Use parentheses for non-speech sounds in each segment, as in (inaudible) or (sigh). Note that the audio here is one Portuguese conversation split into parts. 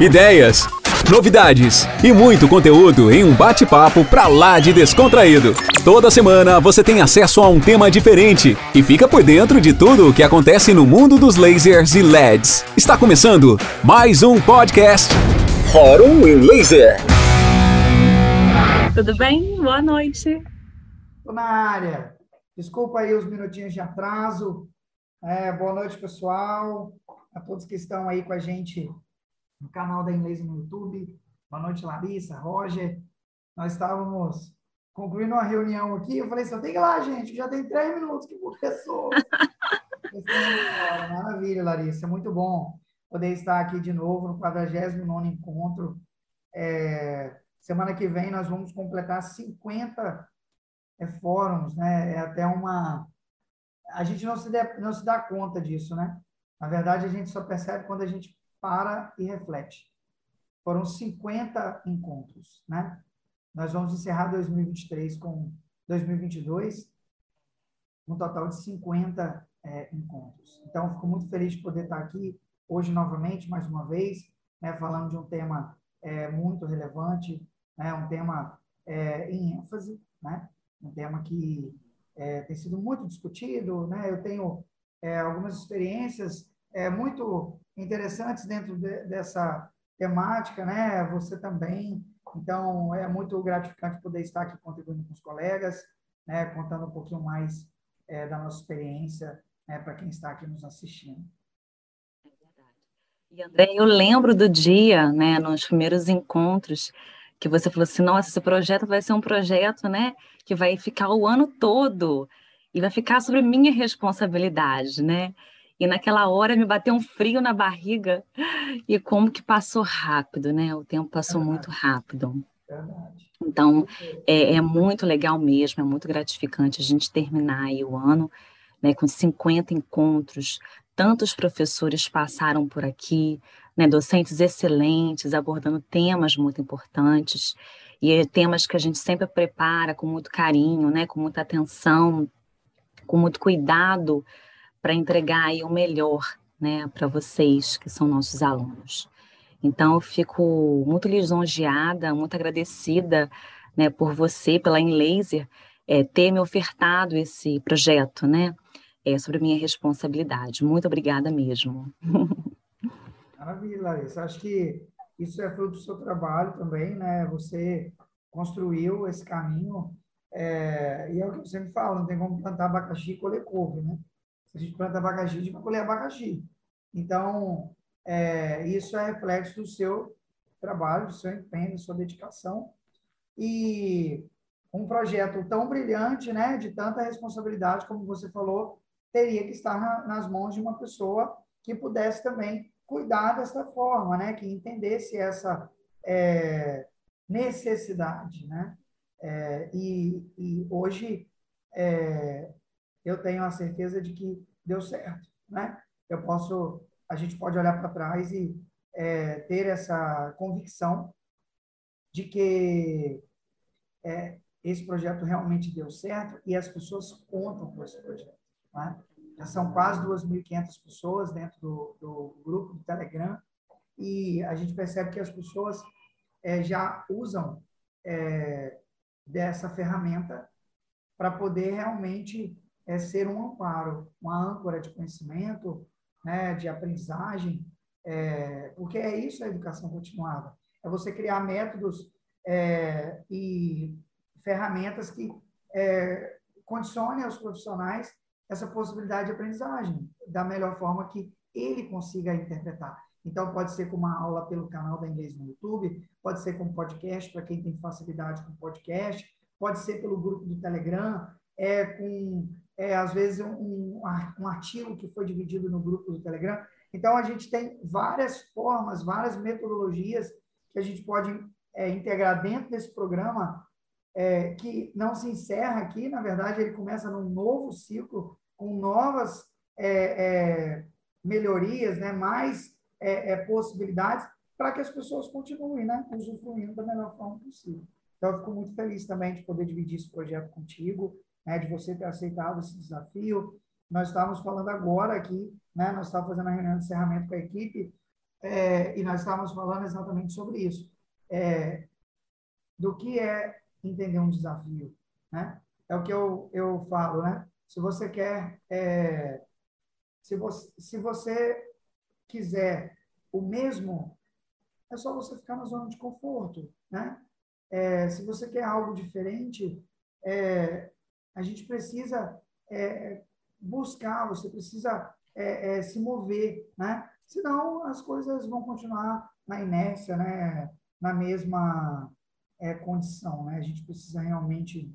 ideias, novidades e muito conteúdo em um bate-papo pra lá de descontraído. Toda semana você tem acesso a um tema diferente e fica por dentro de tudo o que acontece no mundo dos lasers e LEDs. Está começando mais um podcast Fórum em Laser. Tudo bem? Boa noite. Estou na área. Desculpa aí os minutinhos de atraso. É, boa noite, pessoal. A todos que estão aí com a gente no canal da Inglês no YouTube. Boa noite, Larissa, Roger. Nós estávamos concluindo uma reunião aqui. Eu falei, só tem que ir lá, gente. Já tem três minutos que começou. (laughs) Maravilha, Larissa. Muito bom poder estar aqui de novo no 49 encontro. É, semana que vem nós vamos completar 50 é, fóruns, né? É até uma. A gente não se, dá, não se dá conta disso, né? Na verdade, a gente só percebe quando a gente para e reflete. Foram 50 encontros, né? Nós vamos encerrar 2023 com 2022, um total de 50 é, encontros. Então, fico muito feliz de poder estar aqui hoje novamente, mais uma vez, né, falando de um tema é, muito relevante, né, um tema é, em ênfase, né, um tema que é, tem sido muito discutido. Né, eu tenho é, algumas experiências é, muito interessantes dentro de, dessa temática, né? Você também. Então, é muito gratificante poder estar aqui contribuindo com os colegas, né? contando um pouquinho mais é, da nossa experiência né? para quem está aqui nos assistindo. É verdade. E, André, eu lembro do dia, né, nos primeiros encontros, que você falou assim, nossa, esse projeto vai ser um projeto, né, que vai ficar o ano todo e vai ficar sobre minha responsabilidade, né? E naquela hora me bateu um frio na barriga e como que passou rápido, né? O tempo passou muito rápido. Então, é, é, muito legal mesmo, é muito gratificante a gente terminar o ano né, com 50 encontros. Tantos professores passaram por aqui, né, docentes excelentes, abordando temas muito importantes, e é temas que a gente sempre prepara com muito carinho, né, com muita atenção, com muito cuidado, para entregar aí o melhor né, para vocês, que são nossos alunos. Então, eu fico muito lisonjeada, muito agradecida né, por você, pela Enlaser, é, ter me ofertado esse projeto, né? É, sobre minha responsabilidade. Muito obrigada mesmo. (laughs) Maravilha, Larissa. Acho que isso é fruto do seu trabalho também, né? Você construiu esse caminho, é, e é o que eu sempre falo, não tem como plantar abacaxi e colher couve, né? Se a gente planta abacaxi, a gente vai colher abacaxi. Então, é, isso é reflexo do seu trabalho, do seu empenho, da sua dedicação. E um projeto tão brilhante, né, de tanta responsabilidade, como você falou, teria que estar na, nas mãos de uma pessoa que pudesse também cuidar dessa forma, né, que entendesse essa é, necessidade, né? É, e, e, hoje é, eu tenho a certeza de que deu certo, né? Eu posso, a gente pode olhar para trás e é, ter essa convicção de que é, esse projeto realmente deu certo e as pessoas contam com esse projeto. Né? Já são quase 2.500 pessoas dentro do, do, grupo do Telegram e a gente percebe que as pessoas é, já usam é, dessa ferramenta para poder realmente é ser um amparo, uma âncora de conhecimento, né, de aprendizagem, é, porque é isso a educação continuada. É você criar métodos é, e ferramentas que é, condicionem aos profissionais essa possibilidade de aprendizagem da melhor forma que ele consiga interpretar. Então, pode ser com uma aula pelo canal da Inglês no YouTube, pode ser com podcast, para quem tem facilidade com podcast, pode ser pelo grupo do Telegram, é, com é, às vezes, um, um artigo que foi dividido no grupo do Telegram. Então, a gente tem várias formas, várias metodologias que a gente pode é, integrar dentro desse programa, é, que não se encerra aqui, na verdade, ele começa num novo ciclo, com novas é, é, melhorias, né, mais é, possibilidades, para que as pessoas continuem né, usufruindo da melhor forma possível. Então, eu fico muito feliz também de poder dividir esse projeto contigo né, de você ter aceitado esse desafio. Nós estávamos falando agora aqui, né, nós estávamos fazendo a reunião de encerramento com a equipe, é, e nós estávamos falando exatamente sobre isso, é, do que é entender um desafio, né? É o que eu, eu falo, né? Se você quer, é, se, você, se você quiser o mesmo, é só você ficar na zona de conforto, né? É, se você quer algo diferente, é, a gente precisa é, buscar, você precisa é, é, se mover, né? Senão as coisas vão continuar na inércia, né? Na mesma é, condição, né? A gente precisa realmente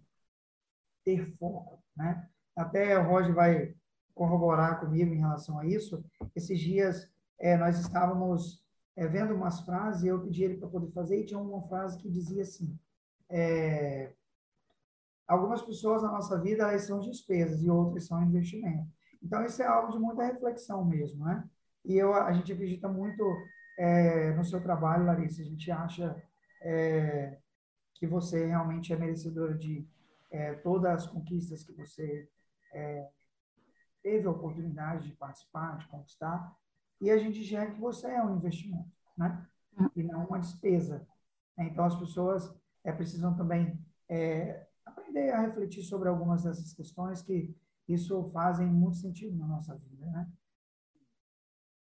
ter foco, né? Até o Roger vai corroborar comigo em relação a isso. Esses dias é, nós estávamos é, vendo umas frases eu pedi ele para poder fazer e tinha uma frase que dizia assim: é, algumas pessoas na nossa vida elas são despesas e outras são investimento. Então isso é algo de muita reflexão mesmo, né? E eu a gente acredita muito é, no seu trabalho, Larissa. A gente acha é, que você realmente é merecedora de é, todas as conquistas que você é, teve a oportunidade de participar, de conquistar. E a gente enxerga que você é um investimento, né? E não uma despesa. Então as pessoas é, precisam também é, aprender a refletir sobre algumas dessas questões que isso fazem muito sentido na nossa vida, né?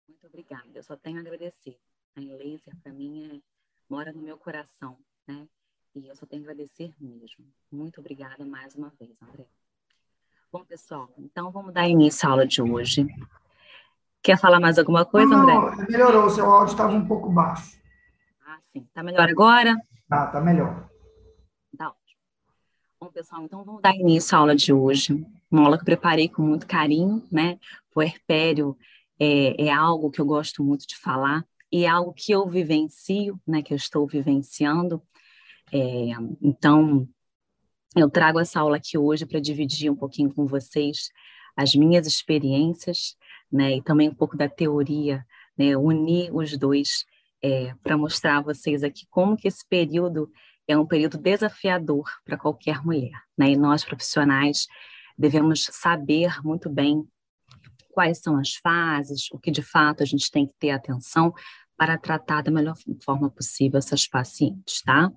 Muito obrigada. Eu só tenho a agradecer. A Laser, para mim, é, mora no meu coração, né? E eu só tenho a agradecer mesmo. Muito obrigada mais uma vez, André. Bom, pessoal, então vamos dar início à aula de hoje. Quer falar mais alguma coisa, André? Não, melhorou, seu áudio estava um pouco baixo. Ah, sim. Tá melhor agora? Tá, tá melhor. Tá. Bom, pessoal, então vamos dar início à aula de hoje. Uma aula que eu preparei com muito carinho, né? Puerpério é, é algo que eu gosto muito de falar e é algo que eu vivencio, né? Que eu estou vivenciando. É, então, eu trago essa aula aqui hoje para dividir um pouquinho com vocês as minhas experiências, né? E também um pouco da teoria, né? Unir os dois é, para mostrar a vocês aqui como que esse período é um período desafiador para qualquer mulher, né? E nós profissionais devemos saber muito bem quais são as fases, o que de fato a gente tem que ter atenção para tratar da melhor forma possível essas pacientes, tá?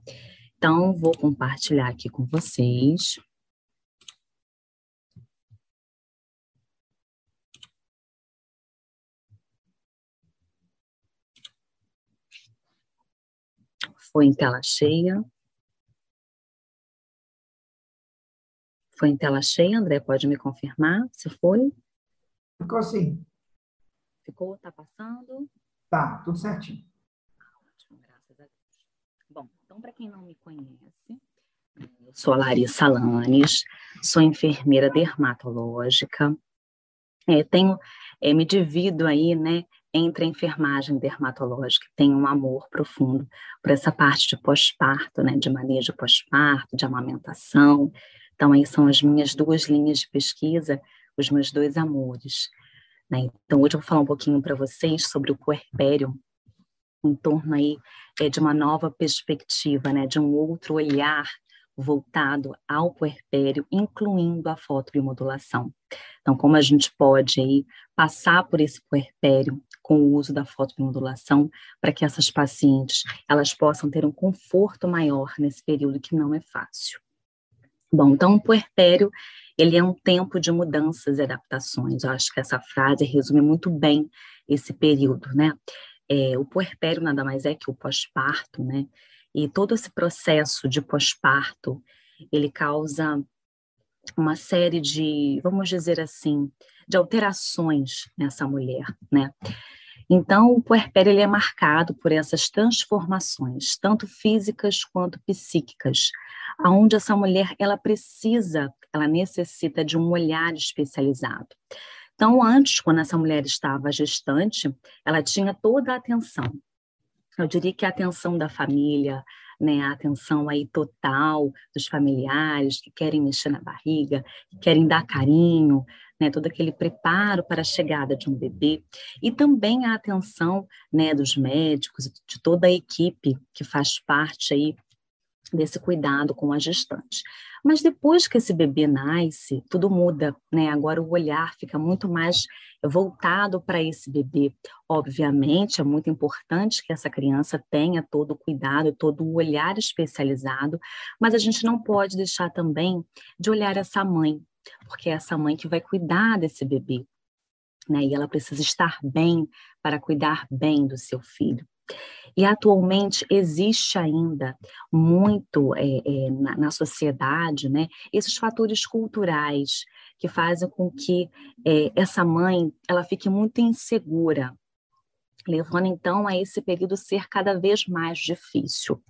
Então, vou compartilhar aqui com vocês. Foi em tela cheia. Foi em tela cheia, André? Pode me confirmar se foi? Ficou assim. Ficou? Tá passando? Tá, tudo certinho. Ótimo, graças a Deus. Bom, então, para quem não me conhece, eu sou a Larissa Lanes, sou enfermeira dermatológica. É, tenho, é, me divido aí, né, entre a enfermagem dermatológica, tenho um amor profundo por essa parte de pós-parto, né, de manejo pós-parto, de amamentação. Então, aí são as minhas duas linhas de pesquisa, os meus dois amores. Né? Então, hoje eu vou falar um pouquinho para vocês sobre o puerpério, em torno aí é, de uma nova perspectiva, né, de um outro olhar voltado ao puerpério, incluindo a fotobiomodulação. Então, como a gente pode aí passar por esse puerpério com o uso da fotobiomodulação para que essas pacientes elas possam ter um conforto maior nesse período que não é fácil. Bom, então o puerpério ele é um tempo de mudanças e adaptações. Eu acho que essa frase resume muito bem esse período, né? É, o puerpério nada mais é que o pós-parto, né? E todo esse processo de pós-parto, ele causa uma série de, vamos dizer assim, de alterações nessa mulher, né? Então, o puerpério ele é marcado por essas transformações, tanto físicas quanto psíquicas, aonde essa mulher ela precisa, ela necessita de um olhar especializado. Então, antes, quando essa mulher estava gestante, ela tinha toda a atenção. Eu diria que a atenção da família, né, a atenção aí total dos familiares que querem mexer na barriga, que querem dar carinho, né, todo aquele preparo para a chegada de um bebê e também a atenção, né, dos médicos, de toda a equipe que faz parte aí desse cuidado com a gestante. Mas depois que esse bebê nasce, tudo muda, né? Agora o olhar fica muito mais voltado para esse bebê. Obviamente, é muito importante que essa criança tenha todo o cuidado, todo o olhar especializado, mas a gente não pode deixar também de olhar essa mãe, porque é essa mãe que vai cuidar desse bebê. Né? E ela precisa estar bem para cuidar bem do seu filho. E atualmente existe ainda muito é, é, na, na, sociedade, né, esses fatores culturais que fazem com que é, essa mãe ela fique muito insegura, levando então a esse período ser cada vez mais difícil.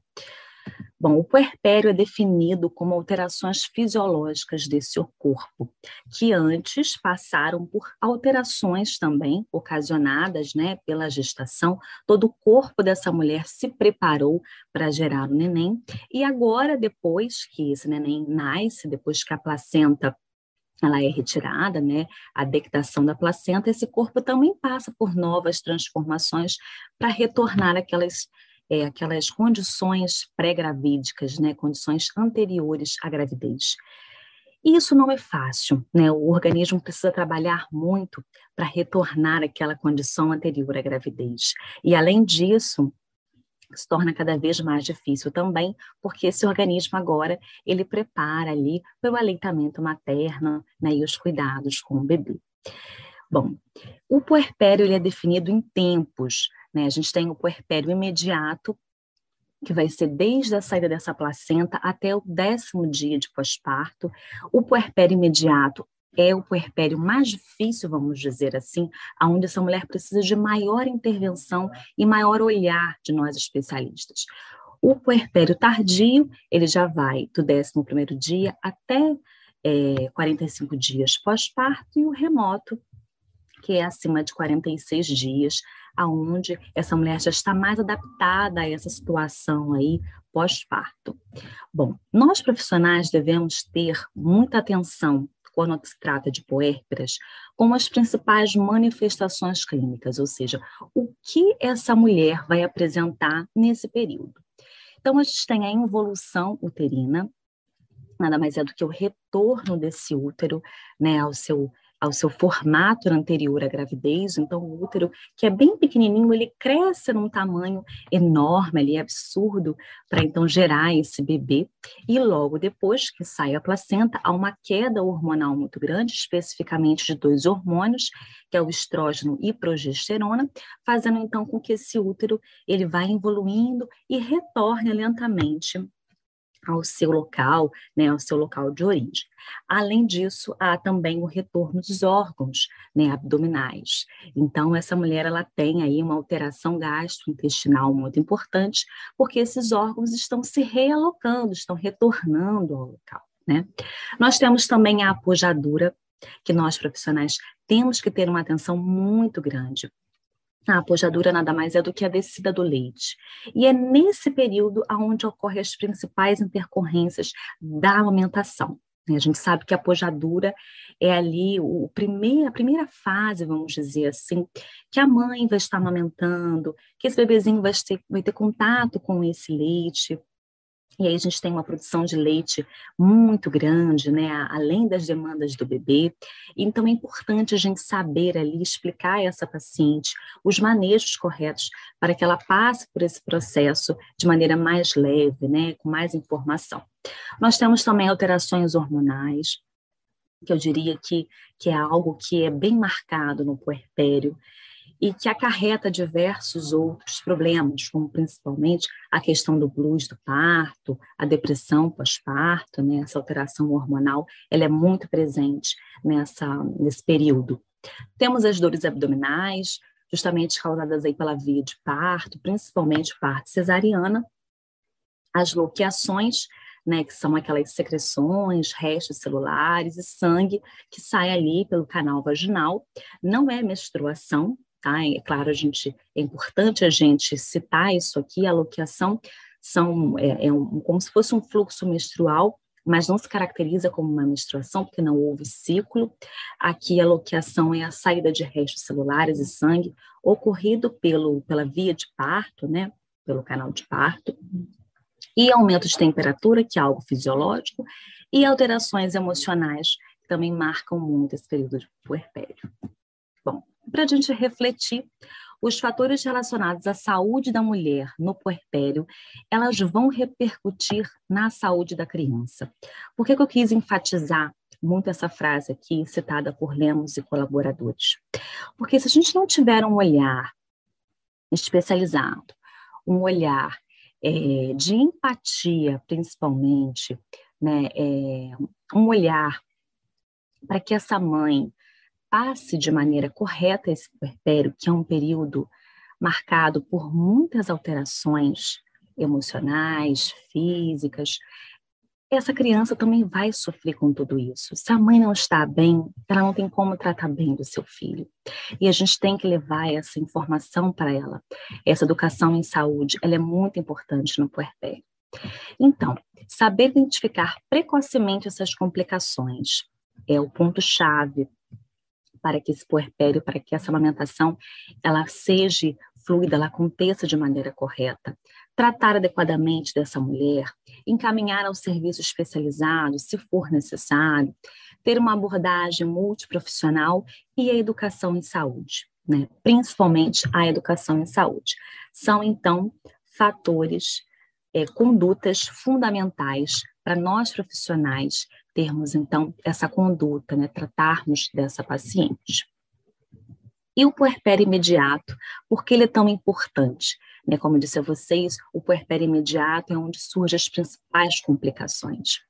Bom, o puerpério é definido como alterações fisiológicas desse corpo, que antes passaram por alterações também ocasionadas né, pela gestação. Todo o corpo dessa mulher se preparou para gerar o neném, e agora, depois que esse neném nasce, depois que a placenta ela é retirada, né? A dectação da placenta, esse corpo também passa por novas transformações para retornar aquelas é, aquelas condições pré-gravídicas, né, condições anteriores à gravidez. Isso não é fácil, né? O organismo precisa trabalhar muito para retornar àquela condição anterior à gravidez. E além disso, se torna cada vez mais difícil também, porque esse organismo agora ele prepara ali para o aleitamento materno né, e os cuidados com o bebê. Bom, o puerpério ele é definido em tempos, né? A gente tem o puerpério imediato, que vai ser desde a saída dessa placenta até o décimo dia de pós-parto. O puerpério imediato é o puerpério mais difícil, vamos dizer assim, aonde essa mulher precisa de maior intervenção e maior olhar de nós especialistas. O puerpério tardio, ele já vai do 11º dia até é, 45 dias pós-parto, e o remoto, que é acima de 46 dias, aonde essa mulher já está mais adaptada a essa situação aí pós-parto. Bom, nós profissionais devemos ter muita atenção quando se trata de puérperas, com as principais manifestações clínicas, ou seja, o que essa mulher vai apresentar nesse período. Então, a gente tem a involução uterina, nada mais é do que o retorno desse útero né, ao seu ao seu formato anterior à gravidez, então o útero, que é bem pequenininho, ele cresce num tamanho enorme, ali, absurdo, para então gerar esse bebê, e logo depois que sai a placenta, há uma queda hormonal muito grande, especificamente de dois hormônios, que é o estrógeno e progesterona, fazendo então com que esse útero ele vá evoluindo e retorne lentamente ao seu local, né, ao seu local de origem. Além disso, há também o retorno dos órgãos né, abdominais. Então, essa mulher ela tem aí uma alteração gastrointestinal muito importante, porque esses órgãos estão se realocando, estão retornando ao local. Né? Nós temos também a apojadura, que nós profissionais temos que ter uma atenção muito grande, a apojadura nada mais é do que a descida do leite. E é nesse período onde ocorrem as principais intercorrências da amamentação. Né? A gente sabe que a apojadura é ali o primeir, a primeira fase, vamos dizer assim, que a mãe vai estar amamentando, que esse bebezinho vai ter, vai ter contato com esse leite, e aí a gente tem uma produção de leite muito grande, né, além das demandas do bebê. Então é importante a gente saber ali explicar a essa paciente os manejos corretos para que ela passe por esse processo de maneira mais leve, né, com mais informação. Nós temos também alterações hormonais, que eu diria que, que é algo que é bem marcado no puerpério, e que acarreta diversos outros problemas, como principalmente a questão do blues do parto, a depressão pós-parto, né? essa alteração hormonal, ela é muito presente nessa, nesse período. Temos as dores abdominais, justamente causadas aí pela via de parto, principalmente parto cesariana, as loqueações, né, que são aquelas secreções, restos celulares e sangue que sai ali pelo canal vaginal. Não é menstruação, tá? É claro, a gente é importante a gente citar isso aqui, a loqueação são é, é um, como se fosse um fluxo menstrual, mas não se caracteriza como uma menstruação, porque não houve ciclo. Aqui a loqueação é a saída de restos celulares e sangue ocorrido pelo, pela via de parto, né, pelo canal de parto, e aumento de temperatura, que é algo fisiológico, E alterações emocionais que também marcam muito esse período de puerpério. Para a gente refletir, os fatores relacionados à saúde da mulher no puerpério, elas vão repercutir na saúde da criança. Por que, que eu quis enfatizar muito essa frase aqui, citada por Lemos e colaboradores? Porque se a gente não tiver um olhar especializado, um olhar é, de empatia, principalmente, né, é, um olhar para que essa mãe passe de maneira correta esse puerpério, que é um período marcado por muitas alterações emocionais, físicas, essa criança também vai sofrer com tudo isso. Se a mãe não está bem, ela não tem como tratar bem do seu filho. E a gente tem que levar essa informação para ela. Essa educação em saúde, ela é muito importante no puerpério. Então, saber identificar precocemente essas complicações é o ponto-chave para que esse puerpério, para que essa amamentação, ela seja fluida, ela aconteça de maneira correta. Tratar adequadamente dessa mulher, encaminhar ao serviço especializado, se for necessário, ter uma abordagem multiprofissional e a educação em saúde, né? principalmente a educação em saúde. São, então, fatores, é, condutas fundamentais para nós profissionais termos, então, essa conduta, né? tratarmos dessa paciente. E o puerpério imediato, por que ele é tão importante? Né, como eu disse a vocês, o puerpério imediato é onde surgem as principais complicações.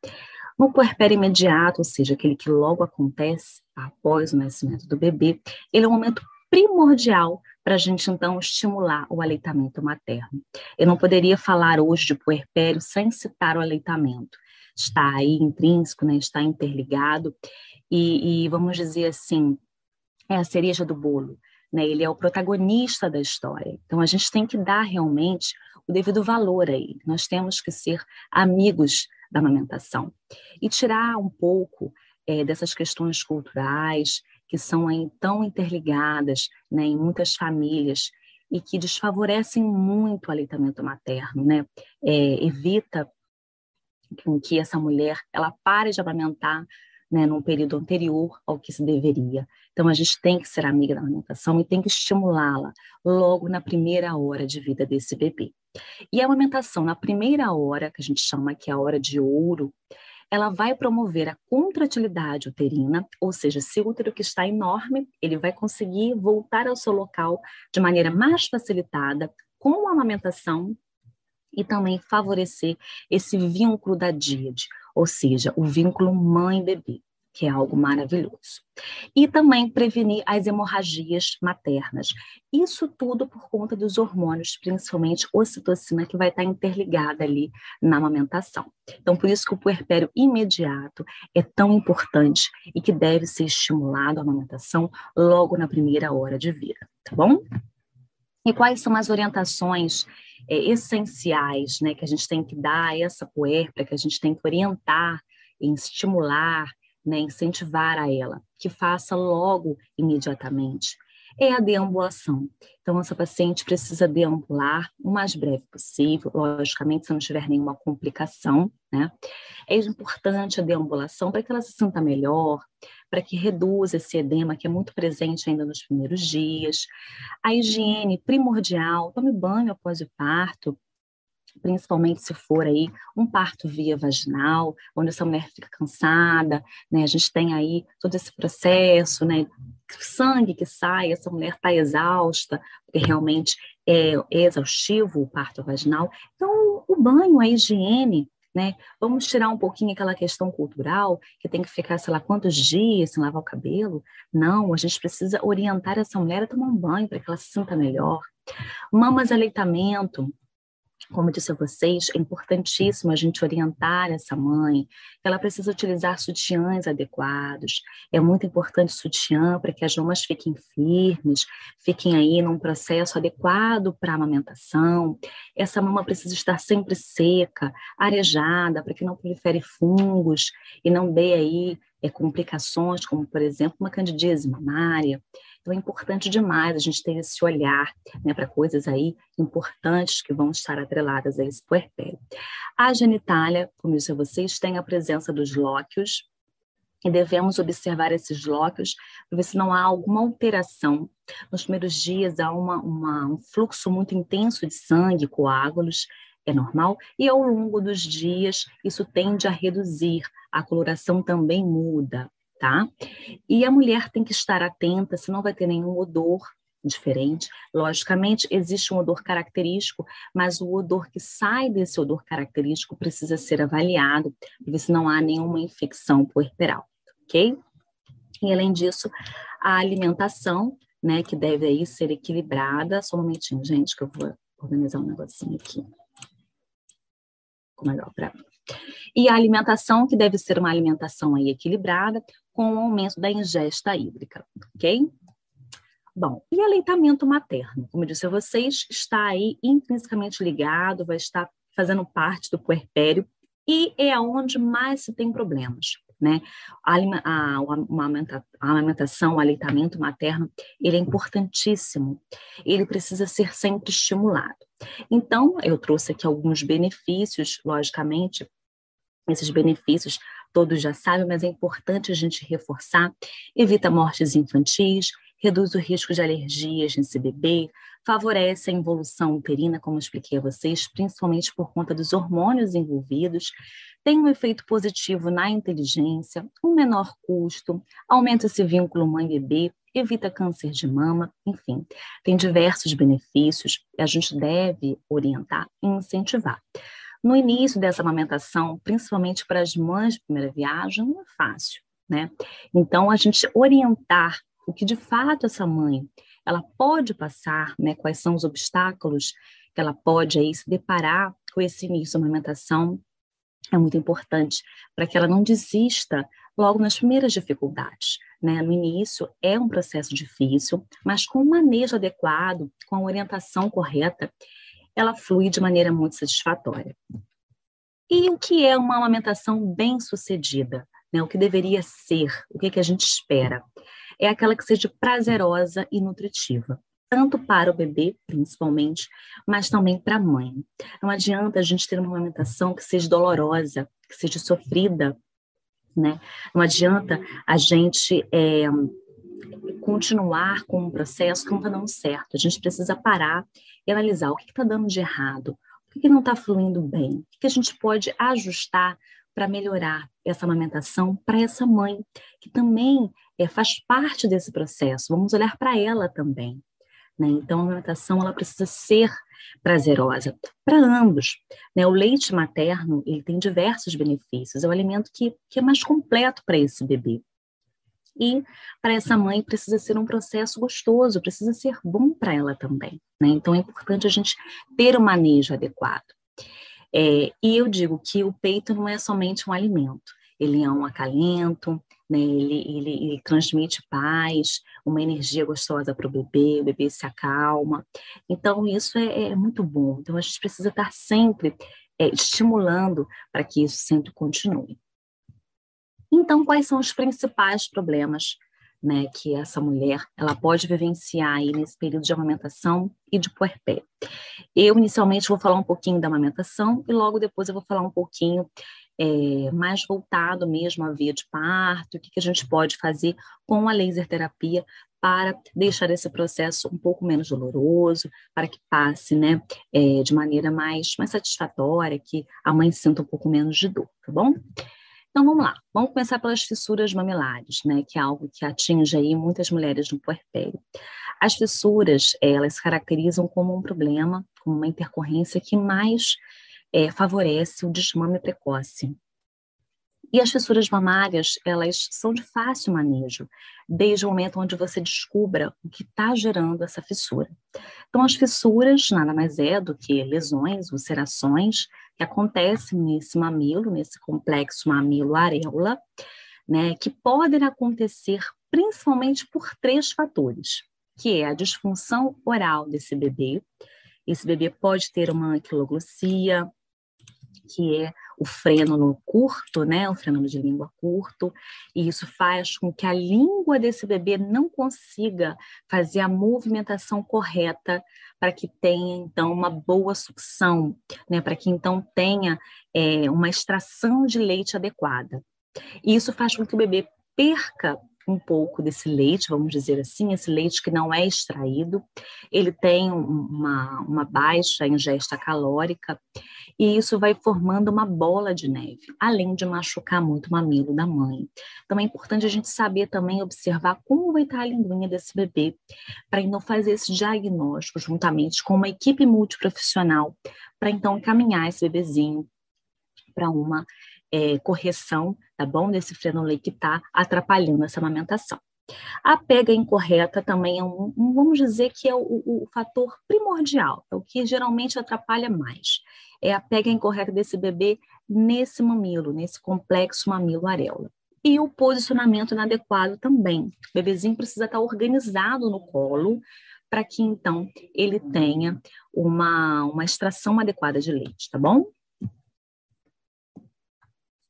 No puerpério imediato, ou seja, aquele que logo acontece após o nascimento do bebê, ele é um momento primordial para a gente, então, estimular o aleitamento materno. Eu não poderia falar hoje de puerpério sem citar o aleitamento. Está aí intrínseco, né, está interligado, e, e vamos dizer assim, é a cereja do bolo. Né? Ele é o protagonista da história. Então, a gente tem que dar realmente o devido valor a ele. Nós temos que ser amigos da amamentação e tirar um pouco é, dessas questões culturais que são aí tão interligadas né, em muitas famílias e que desfavorecem muito o aleitamento materno, né? É, evita que essa mulher ela pare de amamentar né, num período anterior ao que se deveria. Então, a gente tem que ser amiga da amamentação e tem que estimulá-la logo na primeira hora de vida desse bebê. E a amamentação, na primeira hora, que a gente chama que é a hora de ouro, ela vai promover a contratilidade uterina, ou seja, se o útero que está enorme, ele vai conseguir voltar ao seu local de maneira mais facilitada com a amamentação e também favorecer esse vínculo da díade, ou seja, o vínculo mãe-bebê, que é algo maravilhoso. E também prevenir as hemorragias maternas. Isso tudo por conta dos hormônios, principalmente ocitocina, que vai estar interligada ali na amamentação. Então, por isso que o puerpério imediato é tão importante e que deve ser estimulado a amamentação logo na primeira hora de vida, tá bom? E quais são as orientações é, essenciais né, que a gente tem que dar essa puerpera, que a gente tem que orientar, estimular, né, incentivar a ela, que faça logo, imediatamente, é a deambulação. Então, essa paciente precisa deambular o mais breve possível, logicamente, se não tiver nenhuma complicação, né? É importante a deambulação para que ela se sinta melhor, para que reduza esse edema que é muito presente ainda nos primeiros dias. A higiene primordial, tome banho após o parto, principalmente se for aí um parto via vaginal, onde essa mulher fica cansada, né? A gente tem aí todo esse processo, né? Sangue que sai, essa mulher está exausta, porque realmente é, é exaustivo o parto vaginal. Então, o banho, a higiene, né? Vamos tirar um pouquinho aquela questão cultural, que tem que ficar, sei lá, quantos dias sem lavar o cabelo. Não, a gente precisa orientar essa mulher a tomar um banho para que ela se sinta melhor. Mamas aleitamento, como disse a vocês, é importantíssimo a gente orientar essa mãe, ela precisa utilizar sutiãs adequados. É muito importante sutiã para que as mamas fiquem firmes, fiquem aí num processo adequado para a amamentação. Essa mama precisa estar sempre seca, arejada, para que não prolifere fungos e não dê aí é, complicações, como, por exemplo, uma candidíase mamária. Então, é importante demais a gente ter esse olhar né, para coisas aí importantes que vão estar atreladas a esse puerpério. A genitália, como eu disse a vocês, tem a presença dos lóquios, e devemos observar esses lóquios para ver se não há alguma alteração. Nos primeiros dias há uma, uma, um fluxo muito intenso de sangue, coágulos, é normal, e ao longo dos dias isso tende a reduzir, a coloração também muda, tá? E a mulher tem que estar atenta, se não vai ter nenhum odor diferente. Logicamente, existe um odor característico, mas o odor que sai desse odor característico precisa ser avaliado, para ver se não há nenhuma infecção puerperal, ok? E além disso, a alimentação, né, que deve aí ser equilibrada. Só um momentinho, gente, que eu vou organizar um negocinho aqui melhor para mim. E a alimentação, que deve ser uma alimentação aí equilibrada, com o aumento da ingesta hídrica, ok? Bom, e aleitamento materno? Como eu disse a vocês, está aí intrinsecamente ligado, vai estar fazendo parte do puerpério e é onde mais se tem problemas né? A, a, a amamentação, o aleitamento materno, ele é importantíssimo. Ele precisa ser sempre estimulado. Então, eu trouxe aqui alguns benefícios, logicamente, esses benefícios todos já sabem, mas é importante a gente reforçar. Evita mortes infantis, reduz o risco de alergias nesse bebê, favorece a involução uterina, como expliquei a vocês, principalmente por conta dos hormônios envolvidos, tem um efeito positivo na inteligência, um menor custo, aumenta esse vínculo mãe-bebê, evita câncer de mama, enfim, tem diversos benefícios e a gente deve orientar e incentivar. No início dessa amamentação, principalmente para as mães de primeira viagem, não é fácil, né? Então, a gente orientar o que de fato essa mãe ela pode passar, né? Quais são os obstáculos que ela pode aí se deparar com esse início da amamentação é muito importante para que ela não desista logo nas primeiras dificuldades. Né? No início é um processo difícil, mas com o manejo adequado, com a orientação correta, ela flui de maneira muito satisfatória. E o que é uma amamentação bem sucedida? Né? O que deveria ser? O que, que a gente espera? É aquela que seja prazerosa e nutritiva tanto para o bebê, principalmente, mas também para a mãe. Não adianta a gente ter uma amamentação que seja dolorosa, que seja sofrida, né? Não adianta a gente é, continuar com um processo que não está dando certo. A gente precisa parar e analisar o que está dando de errado, o que, que não está fluindo bem, o que, que a gente pode ajustar para melhorar essa amamentação para essa mãe, que também é, faz parte desse processo. Vamos olhar para ela também. Né? Então, a amamentação ela precisa ser prazerosa para ambos. Né? O leite materno ele tem diversos benefícios, é o alimento que, que é mais completo para esse bebê. E para essa mãe precisa ser um processo gostoso, precisa ser bom para ela também. Né? Então é importante a gente ter o um manejo adequado. É, e eu digo que o peito não é somente um alimento, ele é um acalento, né? Ele, ele, ele transmite paz, uma energia gostosa para o bebê, o bebê se acalma. Então, isso é, é muito bom. Então, a gente precisa estar sempre é, estimulando para que isso sempre continue. Então, quais são os principais problemas né, que essa mulher ela pode vivenciar aí nesse período de amamentação e de puerpério. Eu inicialmente vou falar um pouquinho da amamentação e logo depois eu vou falar um pouquinho é, mais voltado mesmo à via de parto, o que, que a gente pode fazer com a laser terapia para deixar esse processo um pouco menos doloroso, para que passe né, é, de maneira mais, mais satisfatória, que a mãe sinta um pouco menos de dor, tá bom? Então vamos lá, vamos começar pelas fissuras mamilares, né, que é algo que atinge aí muitas mulheres no puerpério. As fissuras, elas se caracterizam como um problema, como uma intercorrência que mais é, favorece o desmame precoce. E as fissuras mamárias, elas são de fácil manejo, desde o momento onde você descubra o que está gerando essa fissura. Então, as fissuras nada mais é do que lesões, ulcerações que acontecem nesse mamilo, nesse complexo mamilo-areola, né, que podem acontecer principalmente por três fatores, que é a disfunção oral desse bebê. Esse bebê pode ter uma anquiloglossia, que é o freno curto, né, o freno de língua curto, e isso faz com que a língua desse bebê não consiga fazer a movimentação correta para que tenha então uma boa sucção, né, para que então tenha é, uma extração de leite adequada. E isso faz com que o bebê perca um pouco desse leite, vamos dizer assim, esse leite que não é extraído, ele tem uma, uma baixa ingesta calórica e isso vai formando uma bola de neve, além de machucar muito o mamilo da mãe. Então é importante a gente saber também observar como vai estar a linguinha desse bebê, para então fazer esse diagnóstico juntamente com uma equipe multiprofissional, para então encaminhar esse bebezinho para uma é, correção, tá bom? Desse frenolei que está atrapalhando essa amamentação. A pega incorreta também é um, um vamos dizer que é o, o, o, fator primordial, é o que geralmente atrapalha mais. É a pega incorreta desse bebê nesse mamilo, nesse complexo mamilo areola. E o posicionamento inadequado também. O bebezinho precisa estar organizado no colo para que então ele tenha uma, uma extração adequada de leite, tá bom?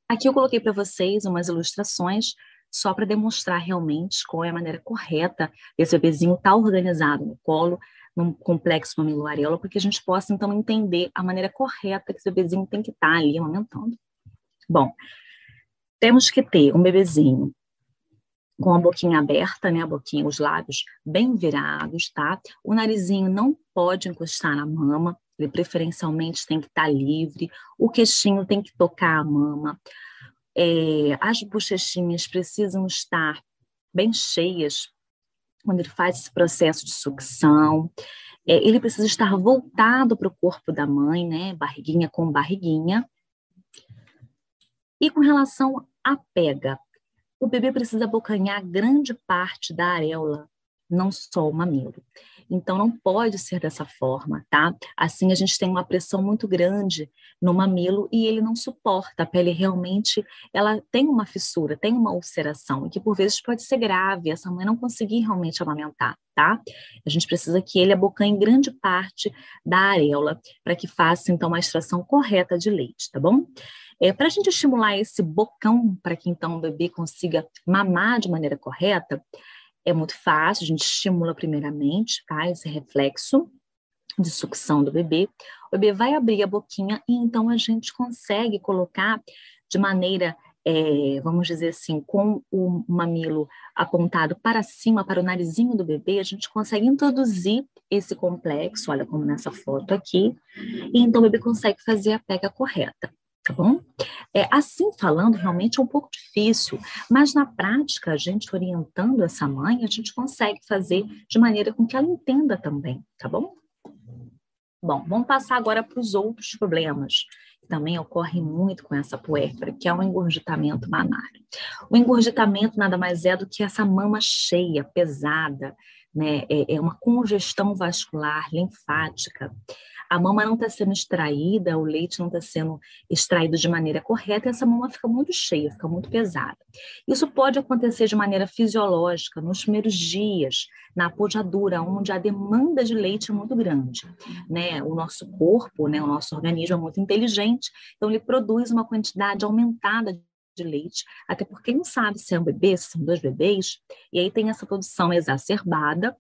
Aqui eu coloquei para vocês umas ilustrações só para demonstrar realmente qual é a maneira correta desse bebezinho estar tá organizado no colo, num complexo mamiloareola, para que a gente possa, então, entender a maneira correta que esse bebezinho tem que estar tá ali amamentando. Bom, temos que ter um bebezinho com a boquinha aberta, né, a boquinha, os lábios bem virados, tá? O narizinho não pode encostar na mama, ele preferencialmente tem que estar tá livre, o queixinho tem que tocar a mama, é, as bochechinhas precisam estar bem cheias quando ele faz esse processo de sucção. É, ele precisa estar voltado para o corpo da mãe, né? Barriguinha com barriguinha. E com relação à pega, o bebê precisa abocanhar grande parte da areola, não só o mamilo. Então, não pode ser dessa forma, tá? Assim, a gente tem uma pressão muito grande no mamilo e ele não suporta. A pele realmente, ela tem uma fissura, tem uma ulceração, que por vezes pode ser grave, essa mãe não conseguir realmente amamentar, tá? A gente precisa que ele abocanhe grande parte da areola para que faça, então, uma extração correta de leite, tá bom? É, para a gente estimular esse bocão, para que então o bebê consiga mamar de maneira correta, é muito fácil, a gente estimula primeiramente, tá? Esse reflexo de sucção do bebê. O bebê vai abrir a boquinha e então a gente consegue colocar de maneira, é, vamos dizer assim, com o mamilo apontado para cima, para o narizinho do bebê, a gente consegue introduzir esse complexo, olha como nessa foto aqui, e então o bebê consegue fazer a pega correta tá bom? É, assim falando, realmente é um pouco difícil, mas na prática, a gente orientando essa mãe, a gente consegue fazer de maneira com que ela entenda também, tá bom? Bom, vamos passar agora para os outros problemas que também ocorrem muito com essa puérpera, que é o engurgitamento mamário. O engurgitamento nada mais é do que essa mama cheia, pesada, né? é, é uma congestão vascular linfática a mama não está sendo extraída, o leite não está sendo extraído de maneira correta, e essa mama fica muito cheia, fica muito pesada. Isso pode acontecer de maneira fisiológica nos primeiros dias, na pojadura, onde a demanda de leite é muito grande. Né? O nosso corpo, né, o nosso organismo é muito inteligente, então ele produz uma quantidade aumentada de leite, até porque não sabe se é um bebê, se são dois bebês, e aí tem essa produção exacerbada,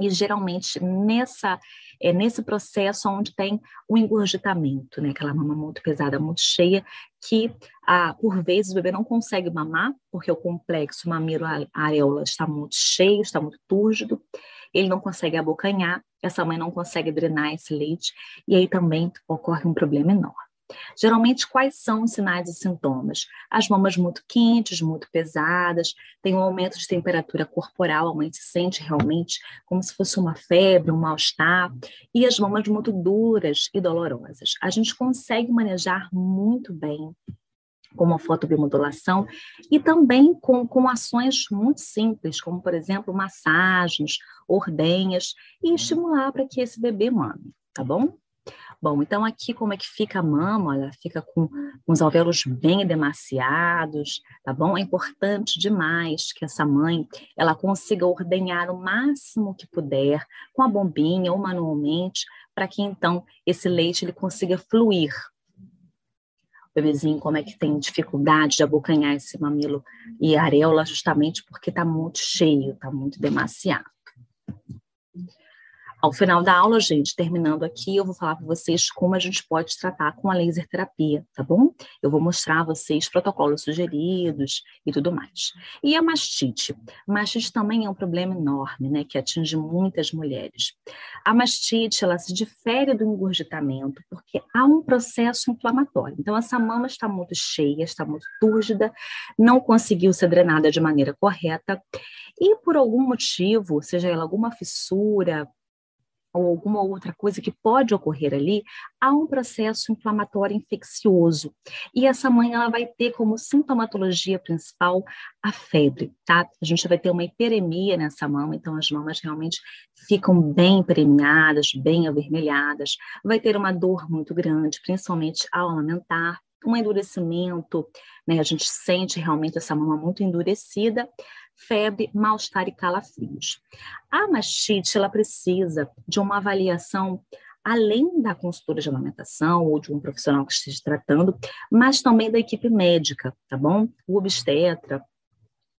e geralmente nessa é nesse processo onde tem o engurgitamento, né? Aquela mama muito pesada, muito cheia, que ah, por vezes o bebê não consegue mamar, porque o complexo mamilo areola está muito cheio, está muito túrgido, ele não consegue abocanhar, essa mãe não consegue drenar esse leite, e aí também ocorre um problema enorme. Geralmente, quais são os sinais e sintomas? As mamas muito quentes, muito pesadas, tem um aumento de temperatura corporal, a mãe se sente realmente como se fosse uma febre, um mal-estar, e as mamas muito duras e dolorosas. A gente consegue manejar muito bem com uma fotobiomodulação e também com, com ações muito simples, como, por exemplo, massagens, ordenhas, e estimular para que esse bebê mame, tá bom? Bom, então aqui como é que fica a mama? Ela fica com, os alvéolos bem demaciados, tá bom? É importante demais que essa mãe, ela consiga ordenhar o máximo que puder, com a bombinha ou manualmente, para que então esse leite ele consiga fluir. bebezinho como é que tem dificuldade de abocanhar esse mamilo e areola, justamente porque está muito cheio, está muito demasiado. Ao final da aula, gente, terminando aqui, eu vou falar para vocês como a gente pode tratar com a laser terapia, tá bom? Eu vou mostrar a vocês protocolos sugeridos e tudo mais. E a mastite? Mastite também é um problema enorme, né, que atinge muitas mulheres. A mastite, ela se difere do engurgitamento porque há um processo inflamatório. Então, essa mama está muito cheia, está muito túrgida, não conseguiu ser drenada de maneira correta e por algum motivo, seja ela alguma fissura, ou alguma outra coisa que pode ocorrer ali, há um processo inflamatório infeccioso. E essa mãe ela vai ter como sintomatologia principal a febre, tá? A gente vai ter uma hiperemia nessa mama, então as mamas realmente ficam bem premiadas, bem avermelhadas, vai ter uma dor muito grande, principalmente ao amamentar, um endurecimento, né? A gente sente realmente essa mama muito endurecida, febre, mal-estar e calafrios. A mastite, ela precisa de uma avaliação além da consultora de amamentação ou de um profissional que esteja tratando, mas também da equipe médica, tá bom? O obstetra,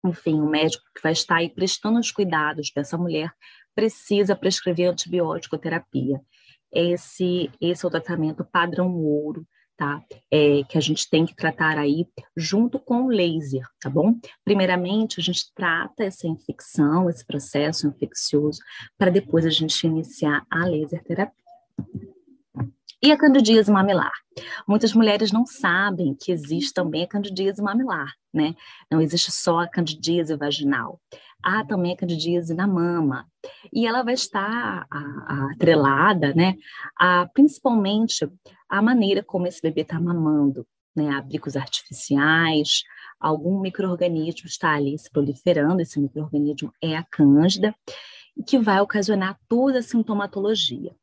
enfim, o médico que vai estar aí prestando os cuidados dessa mulher precisa prescrever antibiótico terapia. Esse, esse é o tratamento padrão ouro tá? É, que a gente tem que tratar aí junto com o laser, tá bom? Primeiramente, a gente trata essa infecção, esse processo infeccioso, para depois a gente iniciar a laser terapia. E a candidíase mamilar? Muitas mulheres não sabem que existe também a candidíase mamilar, né? Não existe só a candidíase vaginal. Há também a candidíase na mama. E ela vai estar atrelada, né? A, principalmente a maneira como esse bebê está mamando, né? Abrigos artificiais, algum microorganismo está ali se proliferando, esse microorganismo é a cândida, que vai ocasionar toda a sintomatologia.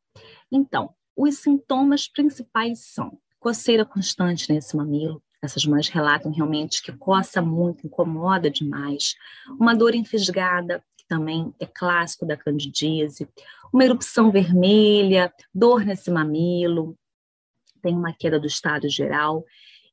Então, os sintomas principais são coceira constante nesse mamilo, essas mães relatam realmente que coça muito, incomoda demais, uma dor enfisgada, que também é clássico da candidíase, uma erupção vermelha, dor nesse mamilo, tem uma queda do estado geral.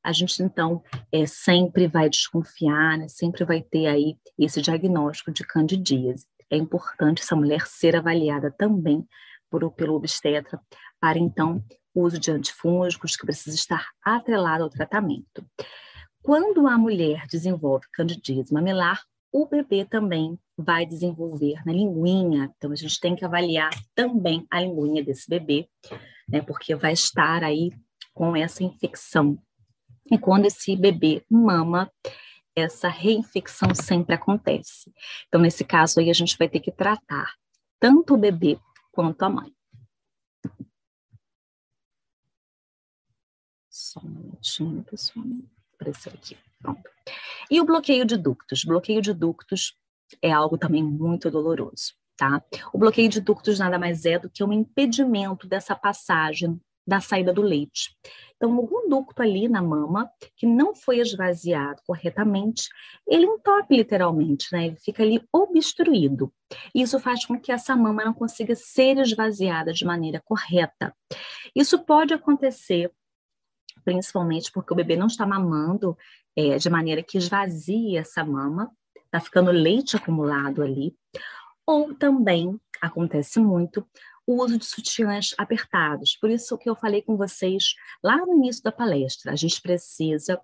A gente, então, é, sempre vai desconfiar, né? sempre vai ter aí esse diagnóstico de candidíase. É importante essa mulher ser avaliada também por, pelo obstetra para então o uso de antifúngicos que precisa estar atrelado ao tratamento. Quando a mulher desenvolve candidíase mamilar, o bebê também vai desenvolver na linguinha, então a gente tem que avaliar também a linguinha desse bebê, né, porque vai estar aí com essa infecção. E quando esse bebê mama, essa reinfecção sempre acontece. Então, nesse caso aí, a gente vai ter que tratar tanto o bebê quanto a mãe. Só um minutinho, pessoal. Apareceu aqui. Pronto. E o bloqueio de ductos? Bloqueio de ductos é algo também muito doloroso, tá? O bloqueio de ductos nada mais é do que um impedimento dessa passagem da saída do leite. Então, algum ducto ali na mama que não foi esvaziado corretamente, ele entope literalmente, né? Ele fica ali obstruído. Isso faz com que essa mama não consiga ser esvaziada de maneira correta. Isso pode acontecer principalmente porque o bebê não está mamando é, de maneira que esvazie essa mama, está ficando leite acumulado ali, ou também acontece muito o uso de sutiãs apertados. Por isso que eu falei com vocês lá no início da palestra, a gente precisa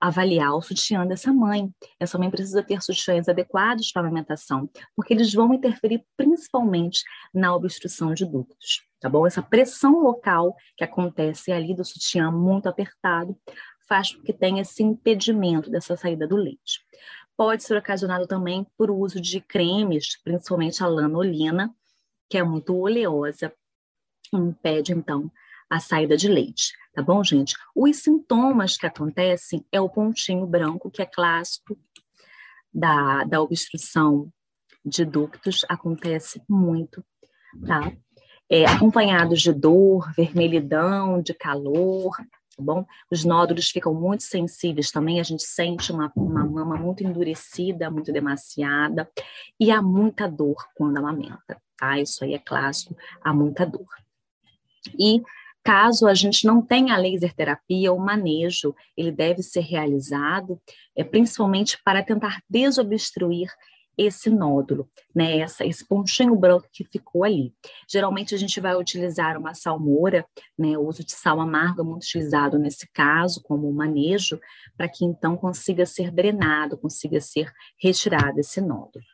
avaliar o sutiã dessa mãe. Essa mãe precisa ter sutiãs adequados para a amamentação, porque eles vão interferir principalmente na obstrução de ductos tá bom? Essa pressão local que acontece ali do sutiã muito apertado faz com que tenha esse impedimento dessa saída do leite. Pode ser ocasionado também por uso de cremes, principalmente a lanolina, que é muito oleosa, impede então a saída de leite, tá bom, gente? Os sintomas que acontecem é o pontinho branco, que é clássico da, da obstrução de ductos, acontece muito, tá? é, acompanhados de dor, vermelhidão, de calor, tá bom? Os nódulos ficam muito sensíveis também, a gente sente uma, uma mama muito endurecida, muito demasiada, e há muita dor quando amamenta, tá? Isso aí é clássico, há muita dor. E Caso a gente não tenha laser terapia, o manejo ele deve ser realizado, é, principalmente para tentar desobstruir esse nódulo, né, essa, esse pontinho branco que ficou ali. Geralmente a gente vai utilizar uma salmoura, né, o uso de sal amargo é muito utilizado nesse caso, como manejo, para que então consiga ser drenado, consiga ser retirado esse nódulo.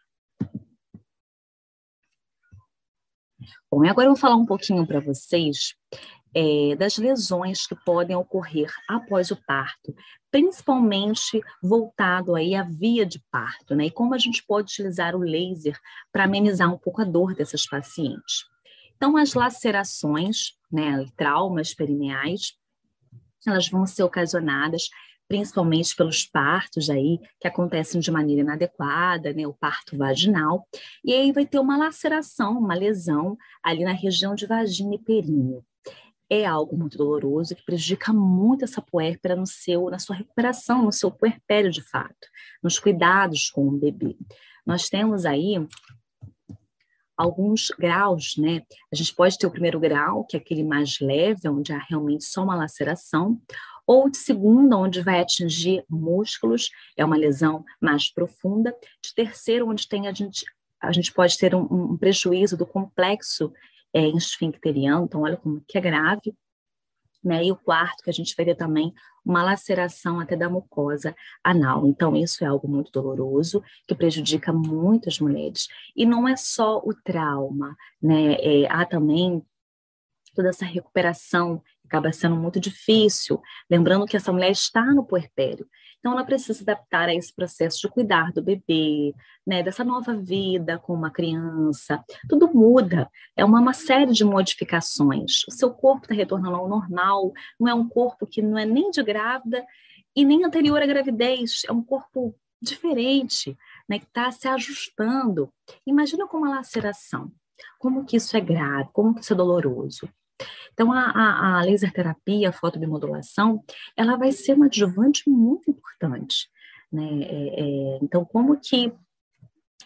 Bom, e agora eu vou falar um pouquinho para vocês é, das lesões que podem ocorrer após o parto, principalmente voltado aí à via de parto, né? E como a gente pode utilizar o laser para amenizar um pouco a dor dessas pacientes. Então, as lacerações, né, traumas perineais, elas vão ser ocasionadas principalmente pelos partos aí que acontecem de maneira inadequada, né, o parto vaginal, e aí vai ter uma laceração, uma lesão ali na região de vagina e períneo é algo muito doloroso que prejudica muito essa puérpera no seu, na sua recuperação, no seu puerpério de fato, nos cuidados com o bebê. Nós temos aí alguns graus, né? A gente pode ter o primeiro grau, que é aquele mais leve, onde há realmente só uma laceração, ou de segunda, onde vai atingir músculos, é uma lesão mais profunda, de terceiro, onde tem a gente, a gente pode ter um, um prejuízo do complexo é, esfincteriano, então olha como que é grave. Né? E o quarto, que a gente vai também uma laceração até da mucosa anal. Então, isso é algo muito doloroso, que prejudica muitas mulheres. E não é só o trauma, né? É, há também toda essa recuperação acaba sendo muito difícil, lembrando que essa mulher está no puerpério. Então, ela precisa se adaptar a esse processo de cuidar do bebê, né, dessa nova vida com uma criança. Tudo muda, é uma, uma série de modificações. O seu corpo está retornando ao normal, não é um corpo que não é nem de grávida e nem anterior à gravidez, é um corpo diferente, né, que está se ajustando. Imagina com uma laceração, como que isso é grave, como que isso é doloroso. Então, a, a, a laser terapia, a fotobimodulação, ela vai ser uma adjuvante muito importante. Né? É, é, então, como que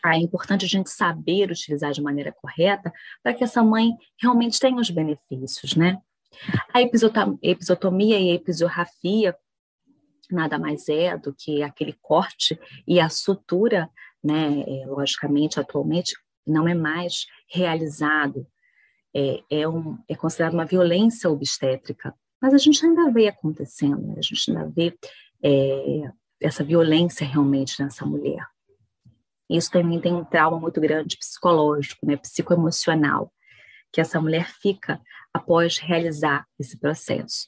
ah, é importante a gente saber utilizar de maneira correta para que essa mãe realmente tenha os benefícios, né? A episotomia e a episorrafia nada mais é do que aquele corte e a sutura, né? É, logicamente, atualmente não é mais realizado é, é, um, é uma violência obstétrica, mas a gente ainda vê acontecendo, né? a gente ainda vê é, essa violência realmente nessa mulher. Isso também tem um trauma muito grande psicológico, né, psicoemocional, que essa mulher fica após realizar esse processo.